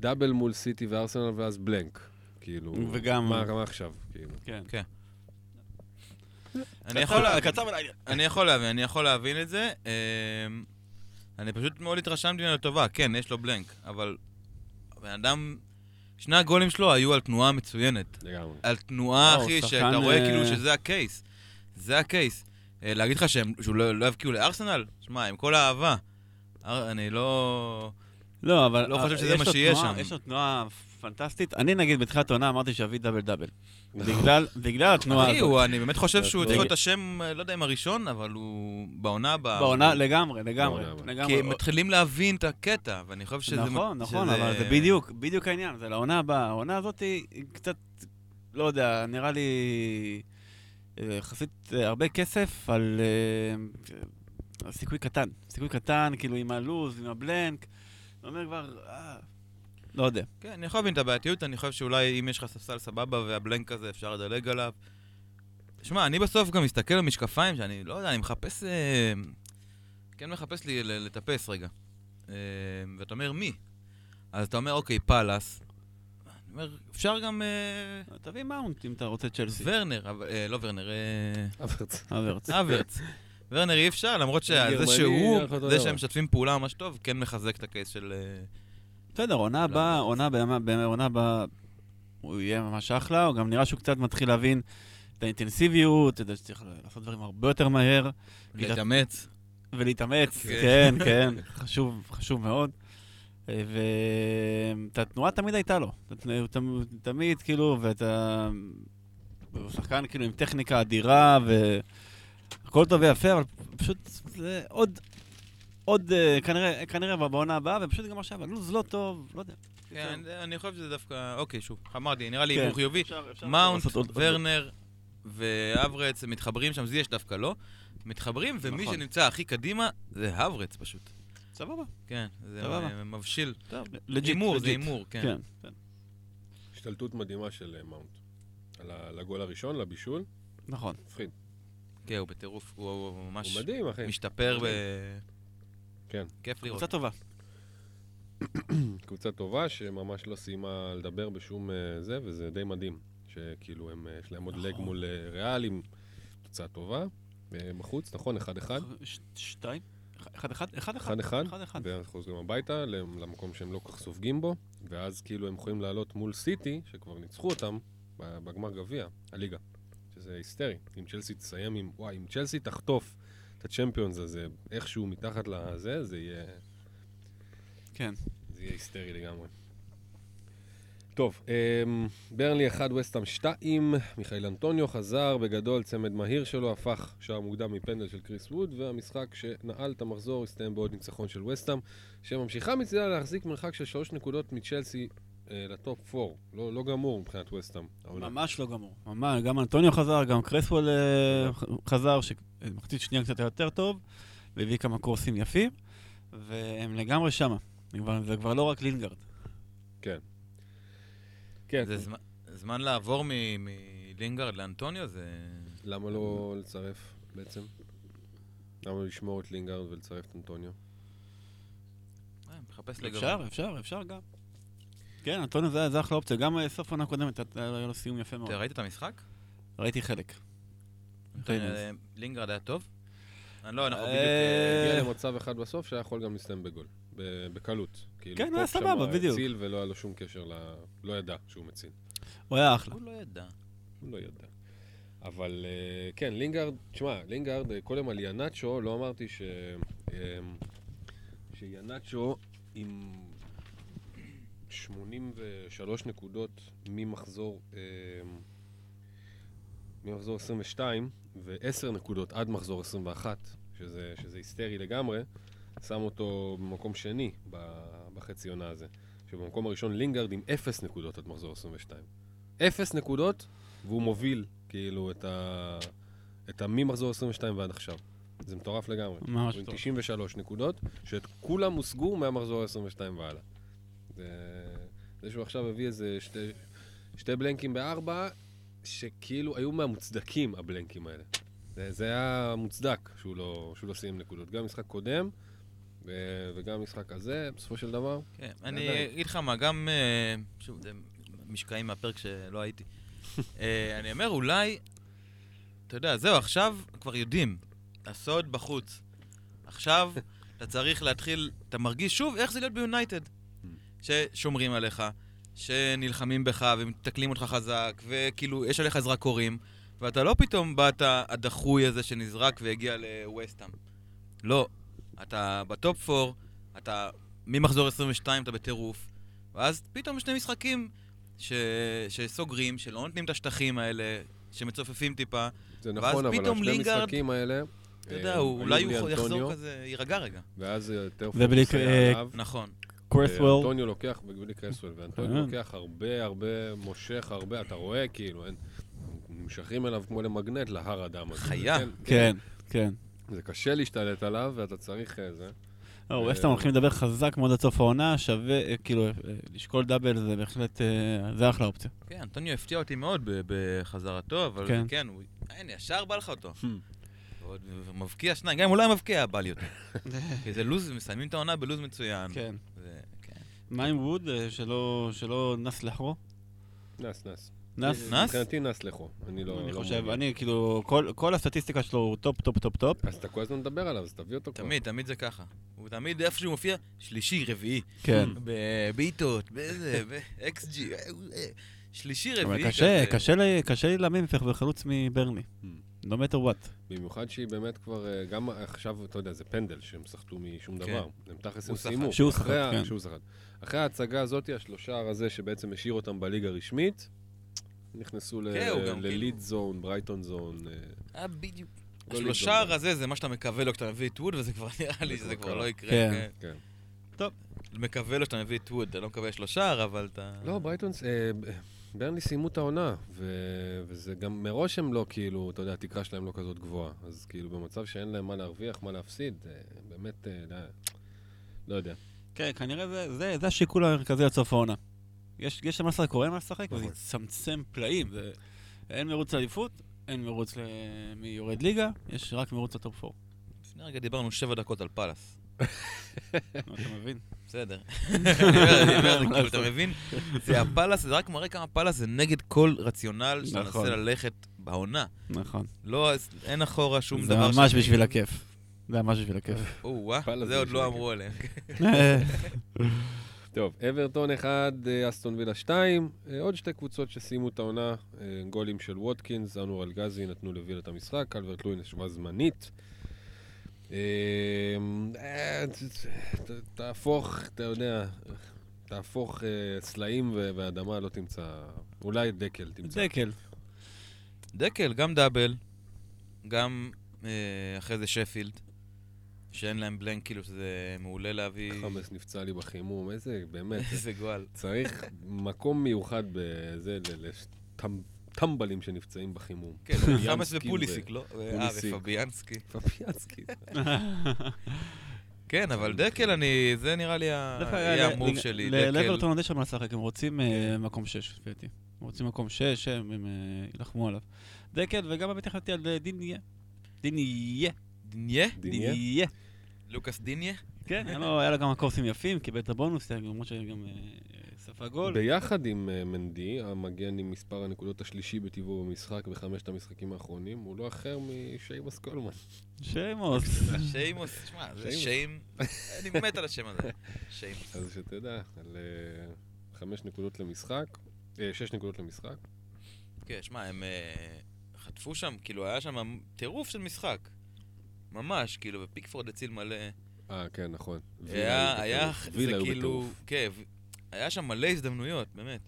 דאבל מול סיטי וארסנל ואז בלנק. כאילו, וגם- מה מה עכשיו? כאילו. כן. אני יכול ולעניין. אני יכול להבין, אני יכול להבין את זה. אמ, אני פשוט מאוד התרשמתי ממנו לטובה. כן, יש לו בלנק, אבל הבן אדם... שני הגולים שלו היו על תנועה מצוינת. לגמרי. על תנועה, אחי, שאתה רואה אה, כאילו שזה הקייס. זה הקייס. אה, להגיד לך שהם- שהוא לא לא יבקיעו לארסנל? שמע, עם כל האהבה. אני לא... לא, אבל... לא חושב אה, שזה יש מה שיש תנועה- שם. יש לו תנועה פנטסטית. אני נגיד בתחילת העונה אמרתי שאביא דאבל דאבל. <laughs> בגלל- בגלל התנועה הזאת. הוא- אני באמת חושב שהוא צריך רגע. להיות השם, אה, לא יודע אם הראשון, אבל הוא בעונה הבאה. בעונה, לגמרי, לגמרי. כי הם מתחילים להבין את הקטע, ואני חושב שזה... נכון, נכון, שזה- אבל זה בדיוק, בדיוק העניין, זה לעונה הבאה. העונה הזאת היא קצת, לא יודע, נראה לי יחסית אה, הרבה כסף על אה, על סיכוי קטן. סיכוי קטן, כאילו עם הלוז, עם הבלנק. אני אומר כבר, אה, לא יודע. כן, אני יכול להבין את הבעייתיות, אני חושב שאולי אם יש לך ספסל סבבה והבלנק הזה אפשר לדלג עליו. תשמע, אני בסוף גם מסתכל על משקפיים שאני, לא יודע, אני מחפש... אה, כן מחפש לי לטפס רגע. ואתה אומר, מי? אז אתה אומר, אוקיי, פאלאס. אומר, אפשר גם אה, תביא מאונט אם אתה רוצה צ'לסי. ורנר, אה, לא ורנר, אה, הוורץ. אברץ. אברץ. ורנר אי אפשר, למרות שזה שהוא, זה. שהם משתפים פעולה ממש טוב, כן מחזק את הקייס של... בסדר, עונה הבאה, עונה הבאה, הוא יהיה ממש אחלה, הוא גם נראה שהוא קצת מתחיל להבין את האינטנסיביות, את זה שצריך לעשות דברים הרבה יותר מהר. להתאמץ. ולהתאמץ, כן. כן, כן, <laughs> חשוב, חשוב מאוד. ואת התנועה תמיד הייתה לו. תמיד, כאילו, ואתה... הוא שחקן כאילו עם טכניקה אדירה, והכל טוב ויפה, אבל פשוט זה עוד... עוד, אה, כנראה, כנראה בעונה הבאה, ופשוט גם עכשיו, הלו"ז לא טוב, לא יודע. כן, אני- חושב שזה דווקא, אוקיי, שוב, אמרתי, נראה לי כן. הימור חיובי. מאונט, ורנר ואברץ הם מתחברים שם, זיאש דווקא לא. מתחברים, ומי נכון. שנמצא הכי קדימה זה הברץ פשוט. סבבה. כן, זה סבבה. מבשיל. הימור, זה הימור, כן. כן. כן. השתלטות מדהימה של אה, מאונט. על הגול הראשון, לבישול. נכון. מפחיד. כן, הוא בטירוף, הוא ממש... הוא מדהים, אחי. משתפר ב... כן. כיף לראות. קבוצה טובה. <clears throat> קבוצה טובה שממש לא סיימה לדבר בשום אה, זה, וזה די מדהים. שכאילו, הם, אה, יש להם עוד נכון. לג מול ריאל עם תוצאה טובה. בחוץ, נכון? 1-1. 2? אחד אחד? אחד אחד אחד, אחד. ואז חוזרים הביתה למקום שהם לא כל כך סופגים בו, ואז כאילו הם יכולים לעלות מול סיטי, שכבר ניצחו אותם בגמר גביע, הליגה, שזה היסטרי. אם צ'לסי תסיים עם, וואי, אם צ'לסי תחטוף את הצ'מפיונס הזה איכשהו מתחת לזה, זה יהיה, כן. זה יהיה היסטרי לגמרי. טוב, אמ, ברנלי 1, וסטאם 2, מיכאל אנטוניו חזר בגדול, צמד מהיר שלו, הפך שער מוקדם מפנדל של קריס ווד, והמשחק שנעל את המחזור הסתיים בעוד ניצחון של וסטאם, שממשיכה מצידה להחזיק מרחק של שלוש נקודות מצ'לסי אה, ל top 4. לא, לא גמור מבחינת וסטאם. ממש לא גמור. ממש, גם אנטוניו חזר, גם קרסוול אה, חזר, שמחצית שנייה קצת יותר טוב, והביא כמה קרוסים יפים, והם לגמרי שמה. זה כבר לא רק לינגארד. כן, זה זמן- זמן לעבור מ- מלינגארד לאנטוניו, זה... למה לא לצרף בעצם? למה לא לשמור את לינגארד ולצרף את אנטוניו? אה, מחפש לגמרי. אפשר, אפשר, אפשר גם. כן, אנטוניו זה זה אחלה אופציה. גם אה, סוף עונה קודמת היה לו סיום יפה מאוד. אתה ראית את המשחק? ראיתי חלק. אה, לינגרד היה טוב? אני לא, אנחנו אה, בדיוק... אה, הגיע למצב אחד בסוף שהיה יכול גם להסתיים בגול. בקלות. כאילו, כן, היה סבבה, שם בדיוק. הציל ולא היה לו שום קשר ל... לא ידע שהוא מציל. הוא היה אחלה. הוא לא ידע. הוא לא ידע. אבל אה, כן, לינגארד, תשמע, לינגארד, אה, קודם על איהנאצ'ו, לא אמרתי ש... אה, שינאצ'ו עם 83 נקודות ממחזור, אה, ממחזור 22 ו-10 נקודות עד מחזור 21, שזה, שזה היסטרי לגמרי, שם אותו במקום שני בחצי עונה הזה. שבמקום הראשון לינגארד עם 0 נקודות עד מחזור 22. 0 נקודות והוא מוביל, כאילו, את ה... את ה... ממחזור 22 ועד עכשיו. זה מטורף לגמרי. ממש הוא עם טוב. 93 נקודות, שאת כולם הושגו מהמחזור ה-22 והלאה. זה... זה שהוא עכשיו הביא איזה שתי, שתי בלנקים בארבע, שכאילו היו מהמוצדקים, הבלנקים האלה. זה, זה היה מוצדק שהוא לא, שהוא לא סיים נקודות. גם משחק קודם. וגם משחק הזה, בסופו של דבר. כן, אני. אגיד לך מה, גם... אה, שוב, זה משקעים מהפרק שלא הייתי. <laughs> אה, אני אומר, אולי... אתה יודע, זהו, עכשיו כבר יודעים. הסוד בחוץ. עכשיו <laughs> אתה צריך להתחיל... אתה מרגיש שוב איך זה להיות ביונייטד. ששומרים עליך, שנלחמים בך ומתקלים אותך חזק, וכאילו, יש עליך זרקורים, ואתה לא פתאום באת הדחוי הזה שנזרק והגיע לווסטהאם. לא. אתה ב top 4, אתה ממחזור 22 אתה בטירוף, ואז פתאום שני משחקים ש... שסוגרים, שלא נותנים את השטחים האלה, שמצופפים טיפה, זה ואז נכון, אבל פתאום השני לינגארד- משחקים האלה... אתה יודע, אה, אולי הוא יחזור כזה, יירגע רגע. ואז ובלי- פוקוס היה אה, עליו. נכון. קרסוול. אנטוניו לוקח, בלי קרסוול, ואנטוניו כן. לוקח הרבה, הרבה, מושך הרבה, אתה רואה, כאילו, נמשכים אליו כמו למגנט להר אדם הזה. חיה. זה כן, כן. זה קשה להשתלט עליו, ואתה צריך אה, זה. לא, ווסטהאם הולכים לדבר חזק מאוד עד סוף העונה, שווה, אה, כאילו, אה, לשקול דאבל זה בהחלט, אה, זה אחלה אופציה. כן, אנטוניו הפתיע אותי מאוד בחזרתו, אבל כן. כן, הוא... הנה, ישר בא לך אותו. ועוד מבקיע שניים, גם אם הוא לא היה מבקיע, בא לי אותו. כי זה לוז, מסיימים את העונה בלוז מצוין. כן. כן. מה עם ווד, אה, שלא נס לחרו? נס, נס. נס? נס? מבחינתי נס לכו. אני לא... אני לא חושב. אני כאילו, כל- כל הסטטיסטיקה שלו הוא top, top, top, top. אז אתה כל הזמן מדבר עליו, אז תביא אותו כבר. תמיד, תמיד זה ככה. הוא תמיד איפה שהוא מופיע, שלישי, רביעי. כן. בבעיטות, באיזה, ב-XG, שלישי, אבל רביעי. קשה, כזה. קשה לי- קשה לי להאמין בחלוץ מברנלי. Hmm. No matter what. במיוחד שהיא באמת כבר, אה, גם עכשיו, אתה יודע, זה פנדל שהם סחטו משום כן. דבר. הם תכלס הם. סיימו. שהוא סחט, כן. שהוא סחט. אחרי ההצגה הזאת, השלושה הזה שבעצם השאיר אותם בליגה הרשמית, נכנסו לליד כאילו- זון, ברייטון זון. אה, היה בדיוק. לא השלושה ליד זון. הזה זה מה שאתה מקווה לו כשאתה מביא את ווד, וזה כבר נראה לי זה שזה כבר. לא יקרה. כן. כן. כן. מקווה לו שאתה מביא את ווד, אתה לא מקווה שלושה, אבל אתה... לא, ברייטון, אה, ברנלי סיימו את העונה, ו- וזה גם מראש הם לא כאילו, אתה יודע, התקרה שלהם לא כזאת גבוהה. אז כאילו במצב שאין להם מה להרוויח, מה להפסיד, אה, באמת, אה, לא- לא יודע. כן, כנראה זה- זה זה השיקול המרכזי עד סוף העונה. יש יש שם מה קורה מה לשחק, וזה נכון. יצמצם פלאים. זה- אין מרוץ לאליפות, אין מרוץ למי יורד ליגה, יש רק מרוץ ל top 4. לפני רגע דיברנו שבע דקות על פאלאס. <laughs> אתה מבין? בסדר. <laughs> כאילו, אתה מבין? זה הפאלאס, זה רק מראה כמה פאלאס זה נגד כל רציונל שאתה נכון. מנסה ללכת בעונה. נכון. לא, אין אחורה שום זה דבר ממש שאני- בשביל הכיף. זה ממש בשביל הכיף. או-אה, זה זה עוד לא אמרו עליהם. <laughs> טוב, אברטון 1, אסטון וילה 2, עוד שתי קבוצות שסיימו את העונה, אה, גולים של ווטקינס, אנואר אלגזי נתנו לווילה את המשחק, קלברט לואין ישבה זמנית. אה, אה, תהפוך, אתה יודע, תהפוך אה, סלעים ואדמה, לא תמצא, אולי דקל תמצא. דקל. דקל, גם דאבל, גם אה, אחרי זה שפילד, שאין להם בלנק, כאילו שזה מעולה להביא... חמאס נפצע לי בחימום, איזה, באמת, איזה גועל. צריך מקום מיוחד בזה, ל- לטמ- טמבלים שנפצעים בחימום. כן, חמאס ופוליסיק, לא? אה, פוליסיק. ופביאנסקי. פביאנסקי. <laughs> כן, אבל דקל, אני... זה נראה לי יהיה המוב שלי. דקל. לאברטון עוד יש שם מה לשחק, הם רוצים אה, מקום 6, לפי דעתי. הם רוצים מקום 6, הם אה, יילחמו עליו. דקל, וגם באמת החלטתי על אה, דיניה. דיניה. דיניה? דיניה? לוקאס דיניה? כן, היה לו- היה לו כמה קורסים יפים, קיבל את הבונוס, למרות שגם אה, ספג גול. ביחד עם אה, מנדי, המגן עם מספר הנקודות השלישי בטבעו במשחק בחמשת המשחקים האחרונים, הוא לא אחר משיימוס קולמן. שמוס. שיימוס, <laughs> תשמע, זה שיימוס. שיים... <laughs> אני מת על השם הזה. שיימוס. אז שתדע, על אה, חמש נקודות למשחק, אה, שש נקודות למשחק. כן, שמע, הם אה, חטפו שם, כאילו, היה שם טירוף של משחק. ממש, כאילו, ופיקפורד הציל מלא. אה, כן, נכון. היה, היה. זה כאילו. כן, היה שם מלא הזדמנויות, באמת.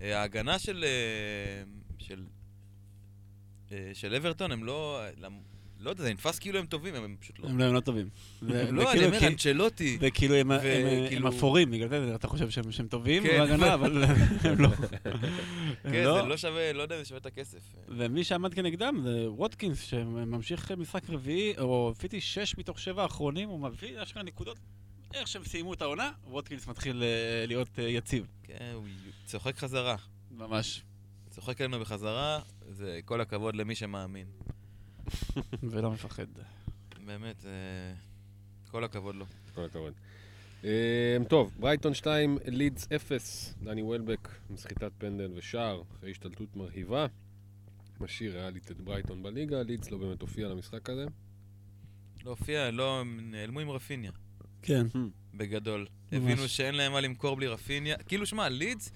אה, ההגנה של, אה, של, אה, של אברטון, הם לא, לא יודע, זה נתפס כאילו הם טובים, הם פשוט לא. הם לא- הם לא טובים. <laughs> לא, אני אומר, אנצ'לוטי. וכאילו הם- הם וכאילו- הם אפורים, בגלל זה אתה חושב שהם טובים כן. בהגנה, <laughs> אבל הם לא. כן, לא. זה לא שווה, לא יודע אם זה שווה את הכסף. ומי שעמד כנגדם זה ווטקינס, שממשיך משחק רביעי, או לפי שש מתוך שבע האחרונים, הוא מביא אשכרה נקודות. איך שהם סיימו את העונה, ווטקינס מתחיל אה, להיות אה, יציב. כן, הוא צוחק חזרה. ממש. צוחק עלינו בחזרה, זה כל הכבוד למי שמאמין. <laughs> ולא מפחד. באמת, אה, כל הכבוד לו. כל הכבוד. אה, טוב, ברייטון 2, לידס 0, דני וולבק עם סחיטת פנדל ושער, אחרי השתלטות מרהיבה. משאיר ריאלית את ברייטון בליגה, לידס לא באמת הופיע למשחק הזה. לא הופיע, לא, הם נעלמו עם רפיניה, כן. בגדול. ממש. הבינו שאין להם מה למכור בלי רפיניה. כאילו, שמע, לידס,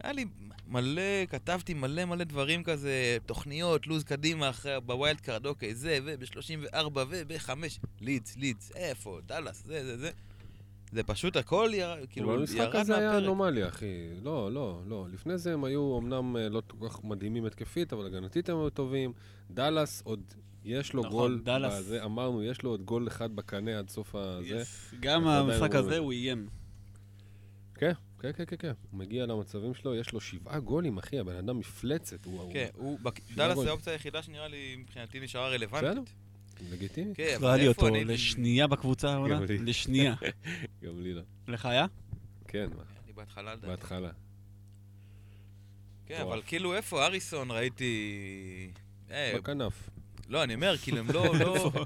היה לי מלא, כתבתי מלא מלא דברים כזה, תוכניות, לו"ז קדימה אחרי, ב wild card, אוקיי, זה, וב-34, וב-5, לידס, לידס, איפה, דאלאס, זה, זה, זה. זה פשוט הכל יר, כאילו, אבל המשחק ירד הזה היה מהפרק. אנומליה, אחי. לא, לא, לא. לפני זה הם היו אמנם אה, לא כל כך מדהימים התקפית, אבל הגנתית הם היו טובים. דאלאס עוד, יש לו נכון, גול. דאלאס. בזה, אמרנו, יש לו עוד גול אחד בקנה עד סוף הזה. Yes. גם המשחק הזה הוא איים. כן, כן, כן, כן, כן. הוא מגיע למצבים שלו, יש לו שבעה גולים, אחי, הבן אדם מפלצת. הוא כן, הוא, דאלאס. זה האופציה היחידה שנראה לי, מבחינתי, נשארה רלוונטית. לגיטימי. כן, היה לי איפה אותו אני- לשנייה בקבוצה העונה. לי. לשנייה. <laughs> גם לי לא. לך היה? כן, מה, אני בהתחלה לדעתי. בהתחלה. כן. אבל כאילו, איפה אריסון ראיתי... אה, בכנף. לא, אני אומר, כאילו, הם לא... <laughs> לא... <laughs>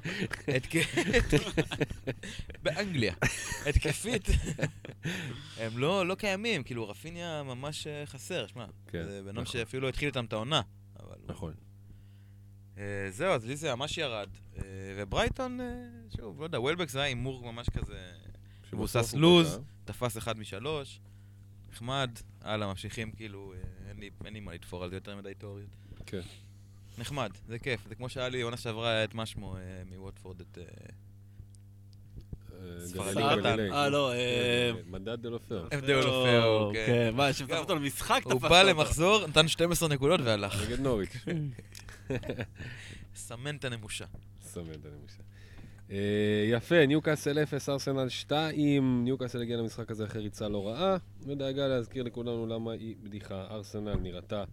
באנגליה. התקפית. <laughs> הם לא לא קיימים, כאילו, רפיניה ממש אה, חסר, שמע. כן, זה בן אדם נכון. שאפילו התחיל איתם את העונה. נכון. אה, זהו, אז לי זה ממש ירד. אה, וברייטון, שוב, לא יודע, וולבק זה היה הימור ממש כזה... מבוסס לוז. תפס אחד משלוש, נחמד, הלאה, ממשיכים, כאילו, אין לי מה לתפור על זה יותר מדי תיאוריות. כן. נחמד, זה כיף, זה כמו שהיה לי עונה שעברה את מה שמו אה, מווטפורד, את... אה, אה. אה, לא, כן, אה... מדד דלופר. הבדל אופאו, כן. כן, מה, שפתח אותו למשחק, הוא תפסת בא אותו. למחזור, נתן 12 נקודות והלך. נגד נוריץ'. <laughs> סמן את הנמושה. סמן את הנמישה. אה, יפה, ניוקאסל 0, ארסנל 2. ניוקאסל הגיע למשחק הזה אחרי ריצה לא רעה, ודאגה להזכיר לכולנו למה היא בדיחה. ארסנל נראתה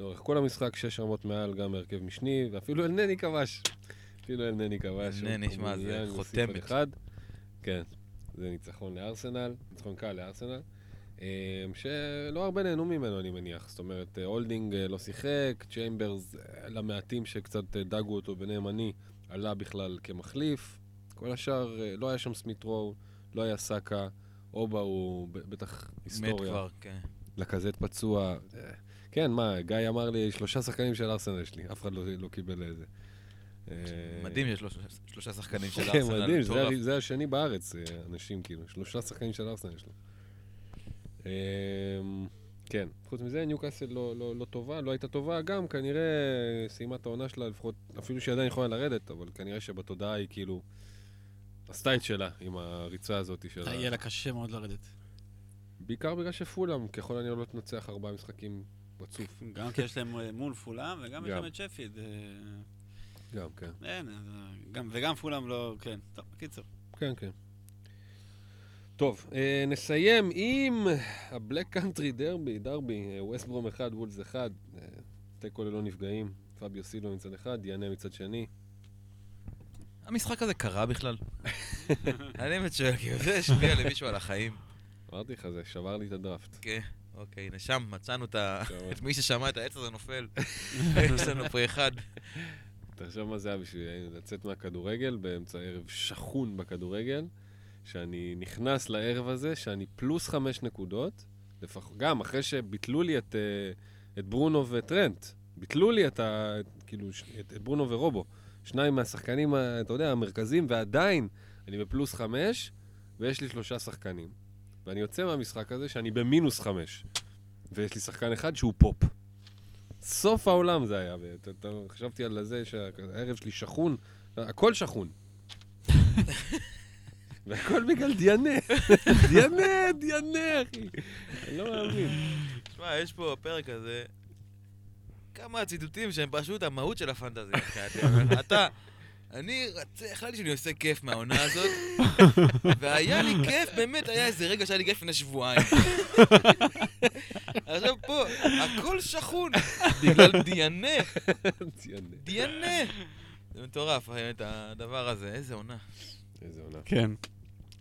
לאורך כל המשחק, שש רמות מעל, גם הרכב משני, ואפילו אלנני כבש. אפילו אלנני כבש. אלנני, שמע, זה חותמת. כן, זה ניצחון לארסנל, ניצחון קל לארסנל. אה, שלא הרבה נהנו ממנו, אני מניח. זאת אומרת, הולדינג אה, לא שיחק, צ'יימברס, אה, למעטים שקצת אה, דגו אותו, ביניהם אני, עלה בכלל כמחליף. כל השאר, לא היה שם סמית רו, לא היה סאקה, אובה הוא בטח מת היסטוריה. כבר, כן. לקזט פצוע. כן, מה, גיא אמר לי, שלושה שחקנים של ארסנל יש לי, אף אחד לא, לא קיבל איזה. אה, מדהים שיש לו שלושה- שחקנים של כן, ארסנל. מדהים, זה זה השני בארץ, אה, אנשים כאילו, שלושה שחקנים של ארסנל יש לו. אמ, כן, חוץ מזה, ניוקאסל לא, לא, לא טובה, לא הייתה טובה, גם כנראה סיימה את העונה שלה, לפחות, אפילו שהיא עדיין יכולה לרדת, אבל כנראה שבתודעה היא כאילו עשתה את שלה עם הריצה הזאת של ה... יהיה לה קשה מאוד לרדת. בעיקר בגלל שפולאם, ככל הנראה לא תנצח ארבעה משחקים רצוף. גם כי יש להם אה, מול פולאם, וגם יש. להם את שפיד. אה, גם, כן. אין, אה, גם- וגם פולאם לא, כן. טוב, בקיצור. כן, כן. טוב, נסיים עם הבלק קאנטרי דרבי, דרבי, אה, ווסט ברום 1, וולס 1, אה, תיקו ללא נפגעים, פביו סילבה מצד אחד, דיאנה מצד שני. המשחק הזה קרה בכלל? <laughs> אני באמת שואל, כי זה השפיע למישהו על החיים. אמרתי לך, זה שבר לי את הדראפט. כן, אוקיי, הנה שם מצאנו <laughs> את מי ששמע את העץ הזה נופל. <laughs> יש לנו פה אחד. תחשוב מה זה היה בשביל לצאת מהכדורגל באמצע ערב שחון בכדורגל, שאני נכנס לערב הזה, שאני פלוס חמש נקודות, לפח... גם אחרי שביטלו לי את, אה, את ברונו וטרנט, ביטלו לי את, ה... כאילו, את, את ברונו ורובו, שניים מהשחקנים, אתה יודע, המרכזיים, ועדיין אני בפלוס חמש, ויש לי שלושה שחקנים. ואני יוצא מהמשחק הזה שאני במינוס חמש, ויש לי שחקן אחד שהוא פופ. סוף העולם זה היה, חשבתי על זה שהערב שלי שחון, הכל שחון. <laughs> והכל בגלל דיאנה, <laughs> דיאנה, דיאנה, אחי. אני לא מאמין. תשמע, יש פה בפרק הזה כמה ציטוטים שהם פשוט המהות של הפנטזיה. אתה, אני, רצה- החלטתי שאני עושה כיף מהעונה הזאת, <laughs> והיה לי כיף, באמת היה איזה רגע שהיה לי כיף לפני שבועיים. <laughs> עכשיו פה, הכל שחון, בגלל דיאנה, דיאנה. דיאנה. זה מטורף, האמת, הדבר הזה, איזה עונה. איזה עונה. כן.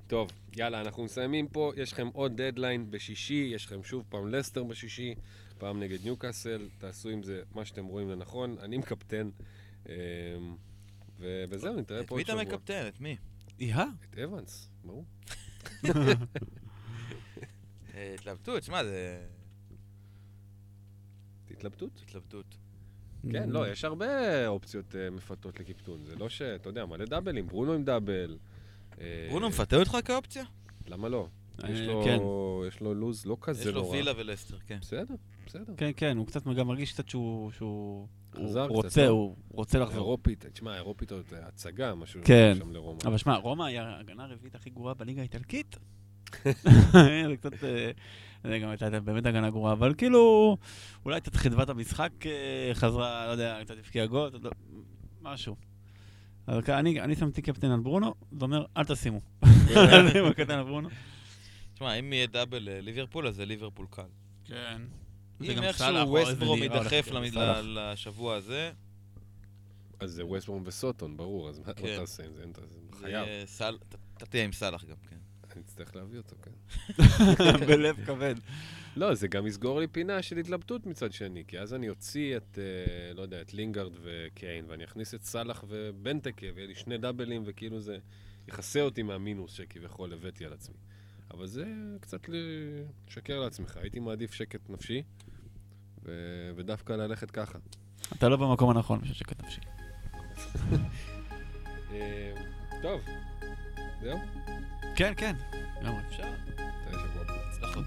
טוב, יאללה, אנחנו מסיימים פה. יש לכם עוד דדליין בשישי, יש לכם שוב פעם לסטר בשישי, פעם נגד ניוקאסל. תעשו עם זה מה שאתם רואים לנכון. אני מקפטן. וזהו, נתראה את פה מי עוד אתה שבוע. מקפטן? את מי? יאה. את אבנס, ברור. <laughs> אה, התלבטות, שמע, זה התלבטות. התלבטות. כן, לא, יש הרבה אופציות אה, מפתות לקיפטון. זה לא ש... אתה יודע, מלא דאבלים, ברונו עם דאבל. אה, ברונו מפתה אותך כאופציה? למה לא? יש לו- כן. יש לו לוז לא יש כזה לו נורא. וילה ולסטר, כן. בסדר, בסדר. כן, כן, הוא קצת גם מרגיש קצת שהוא... שהוא... הוא רוצה, לא? הוא רוצה לחזור. אירופית, תשמע, אירופית זאת הצגה, משהו כן. שם לרומא. אבל שמע, רומא היא ההגנה הרביעית הכי גרועה בליגה האיטלקית. <laughs> <laughs> זה קצת... אה, זה גם הייתה באמת הגנה גרועה, אבל כאילו, אולי קצת חדוות המשחק אה, חזרה, לא יודע, קצת הבקיע גול, לא- משהו. אבל אני אני שמתי קפטן על ברונו, זה אומר, אל תשימו. אל תשימו קפטן על ברונו. תשמע, אם יהיה double אה, ליברפול, אז זה ליברפול קל. כן. אם איכשהו ווסטברום יידחף למ- ל- לשבוע הזה, אז זה ווסטברום וסוטון, ברור, אז מה כן. מה תעשה עם זה? אין- זה זה חייב. אתה- אתה תהיה עם סאלח גם, כן. אני אצטרך להביא אותו, כן. <laughs> בלב כבד. לא, זה גם יסגור לי פינה של התלבטות מצד שני, כי אז אני אוציא את, אה, לא יודע, את לינגארד וקיין, ואני אכניס את סאלח ובנטקה, ויהיה לי שני דאבלים, וכאילו זה יכסה אותי מהמינוס שכביכול הבאתי על עצמי. אבל זה קצת לשקר לעצמך. הייתי מעדיף שקט נפשי, ו- ודווקא ללכת ככה. אתה לא במקום הנכון משהו שקט נפשי. טוב, זהו? כן, כן, למה אפשר. תודה רבה. הצלחות.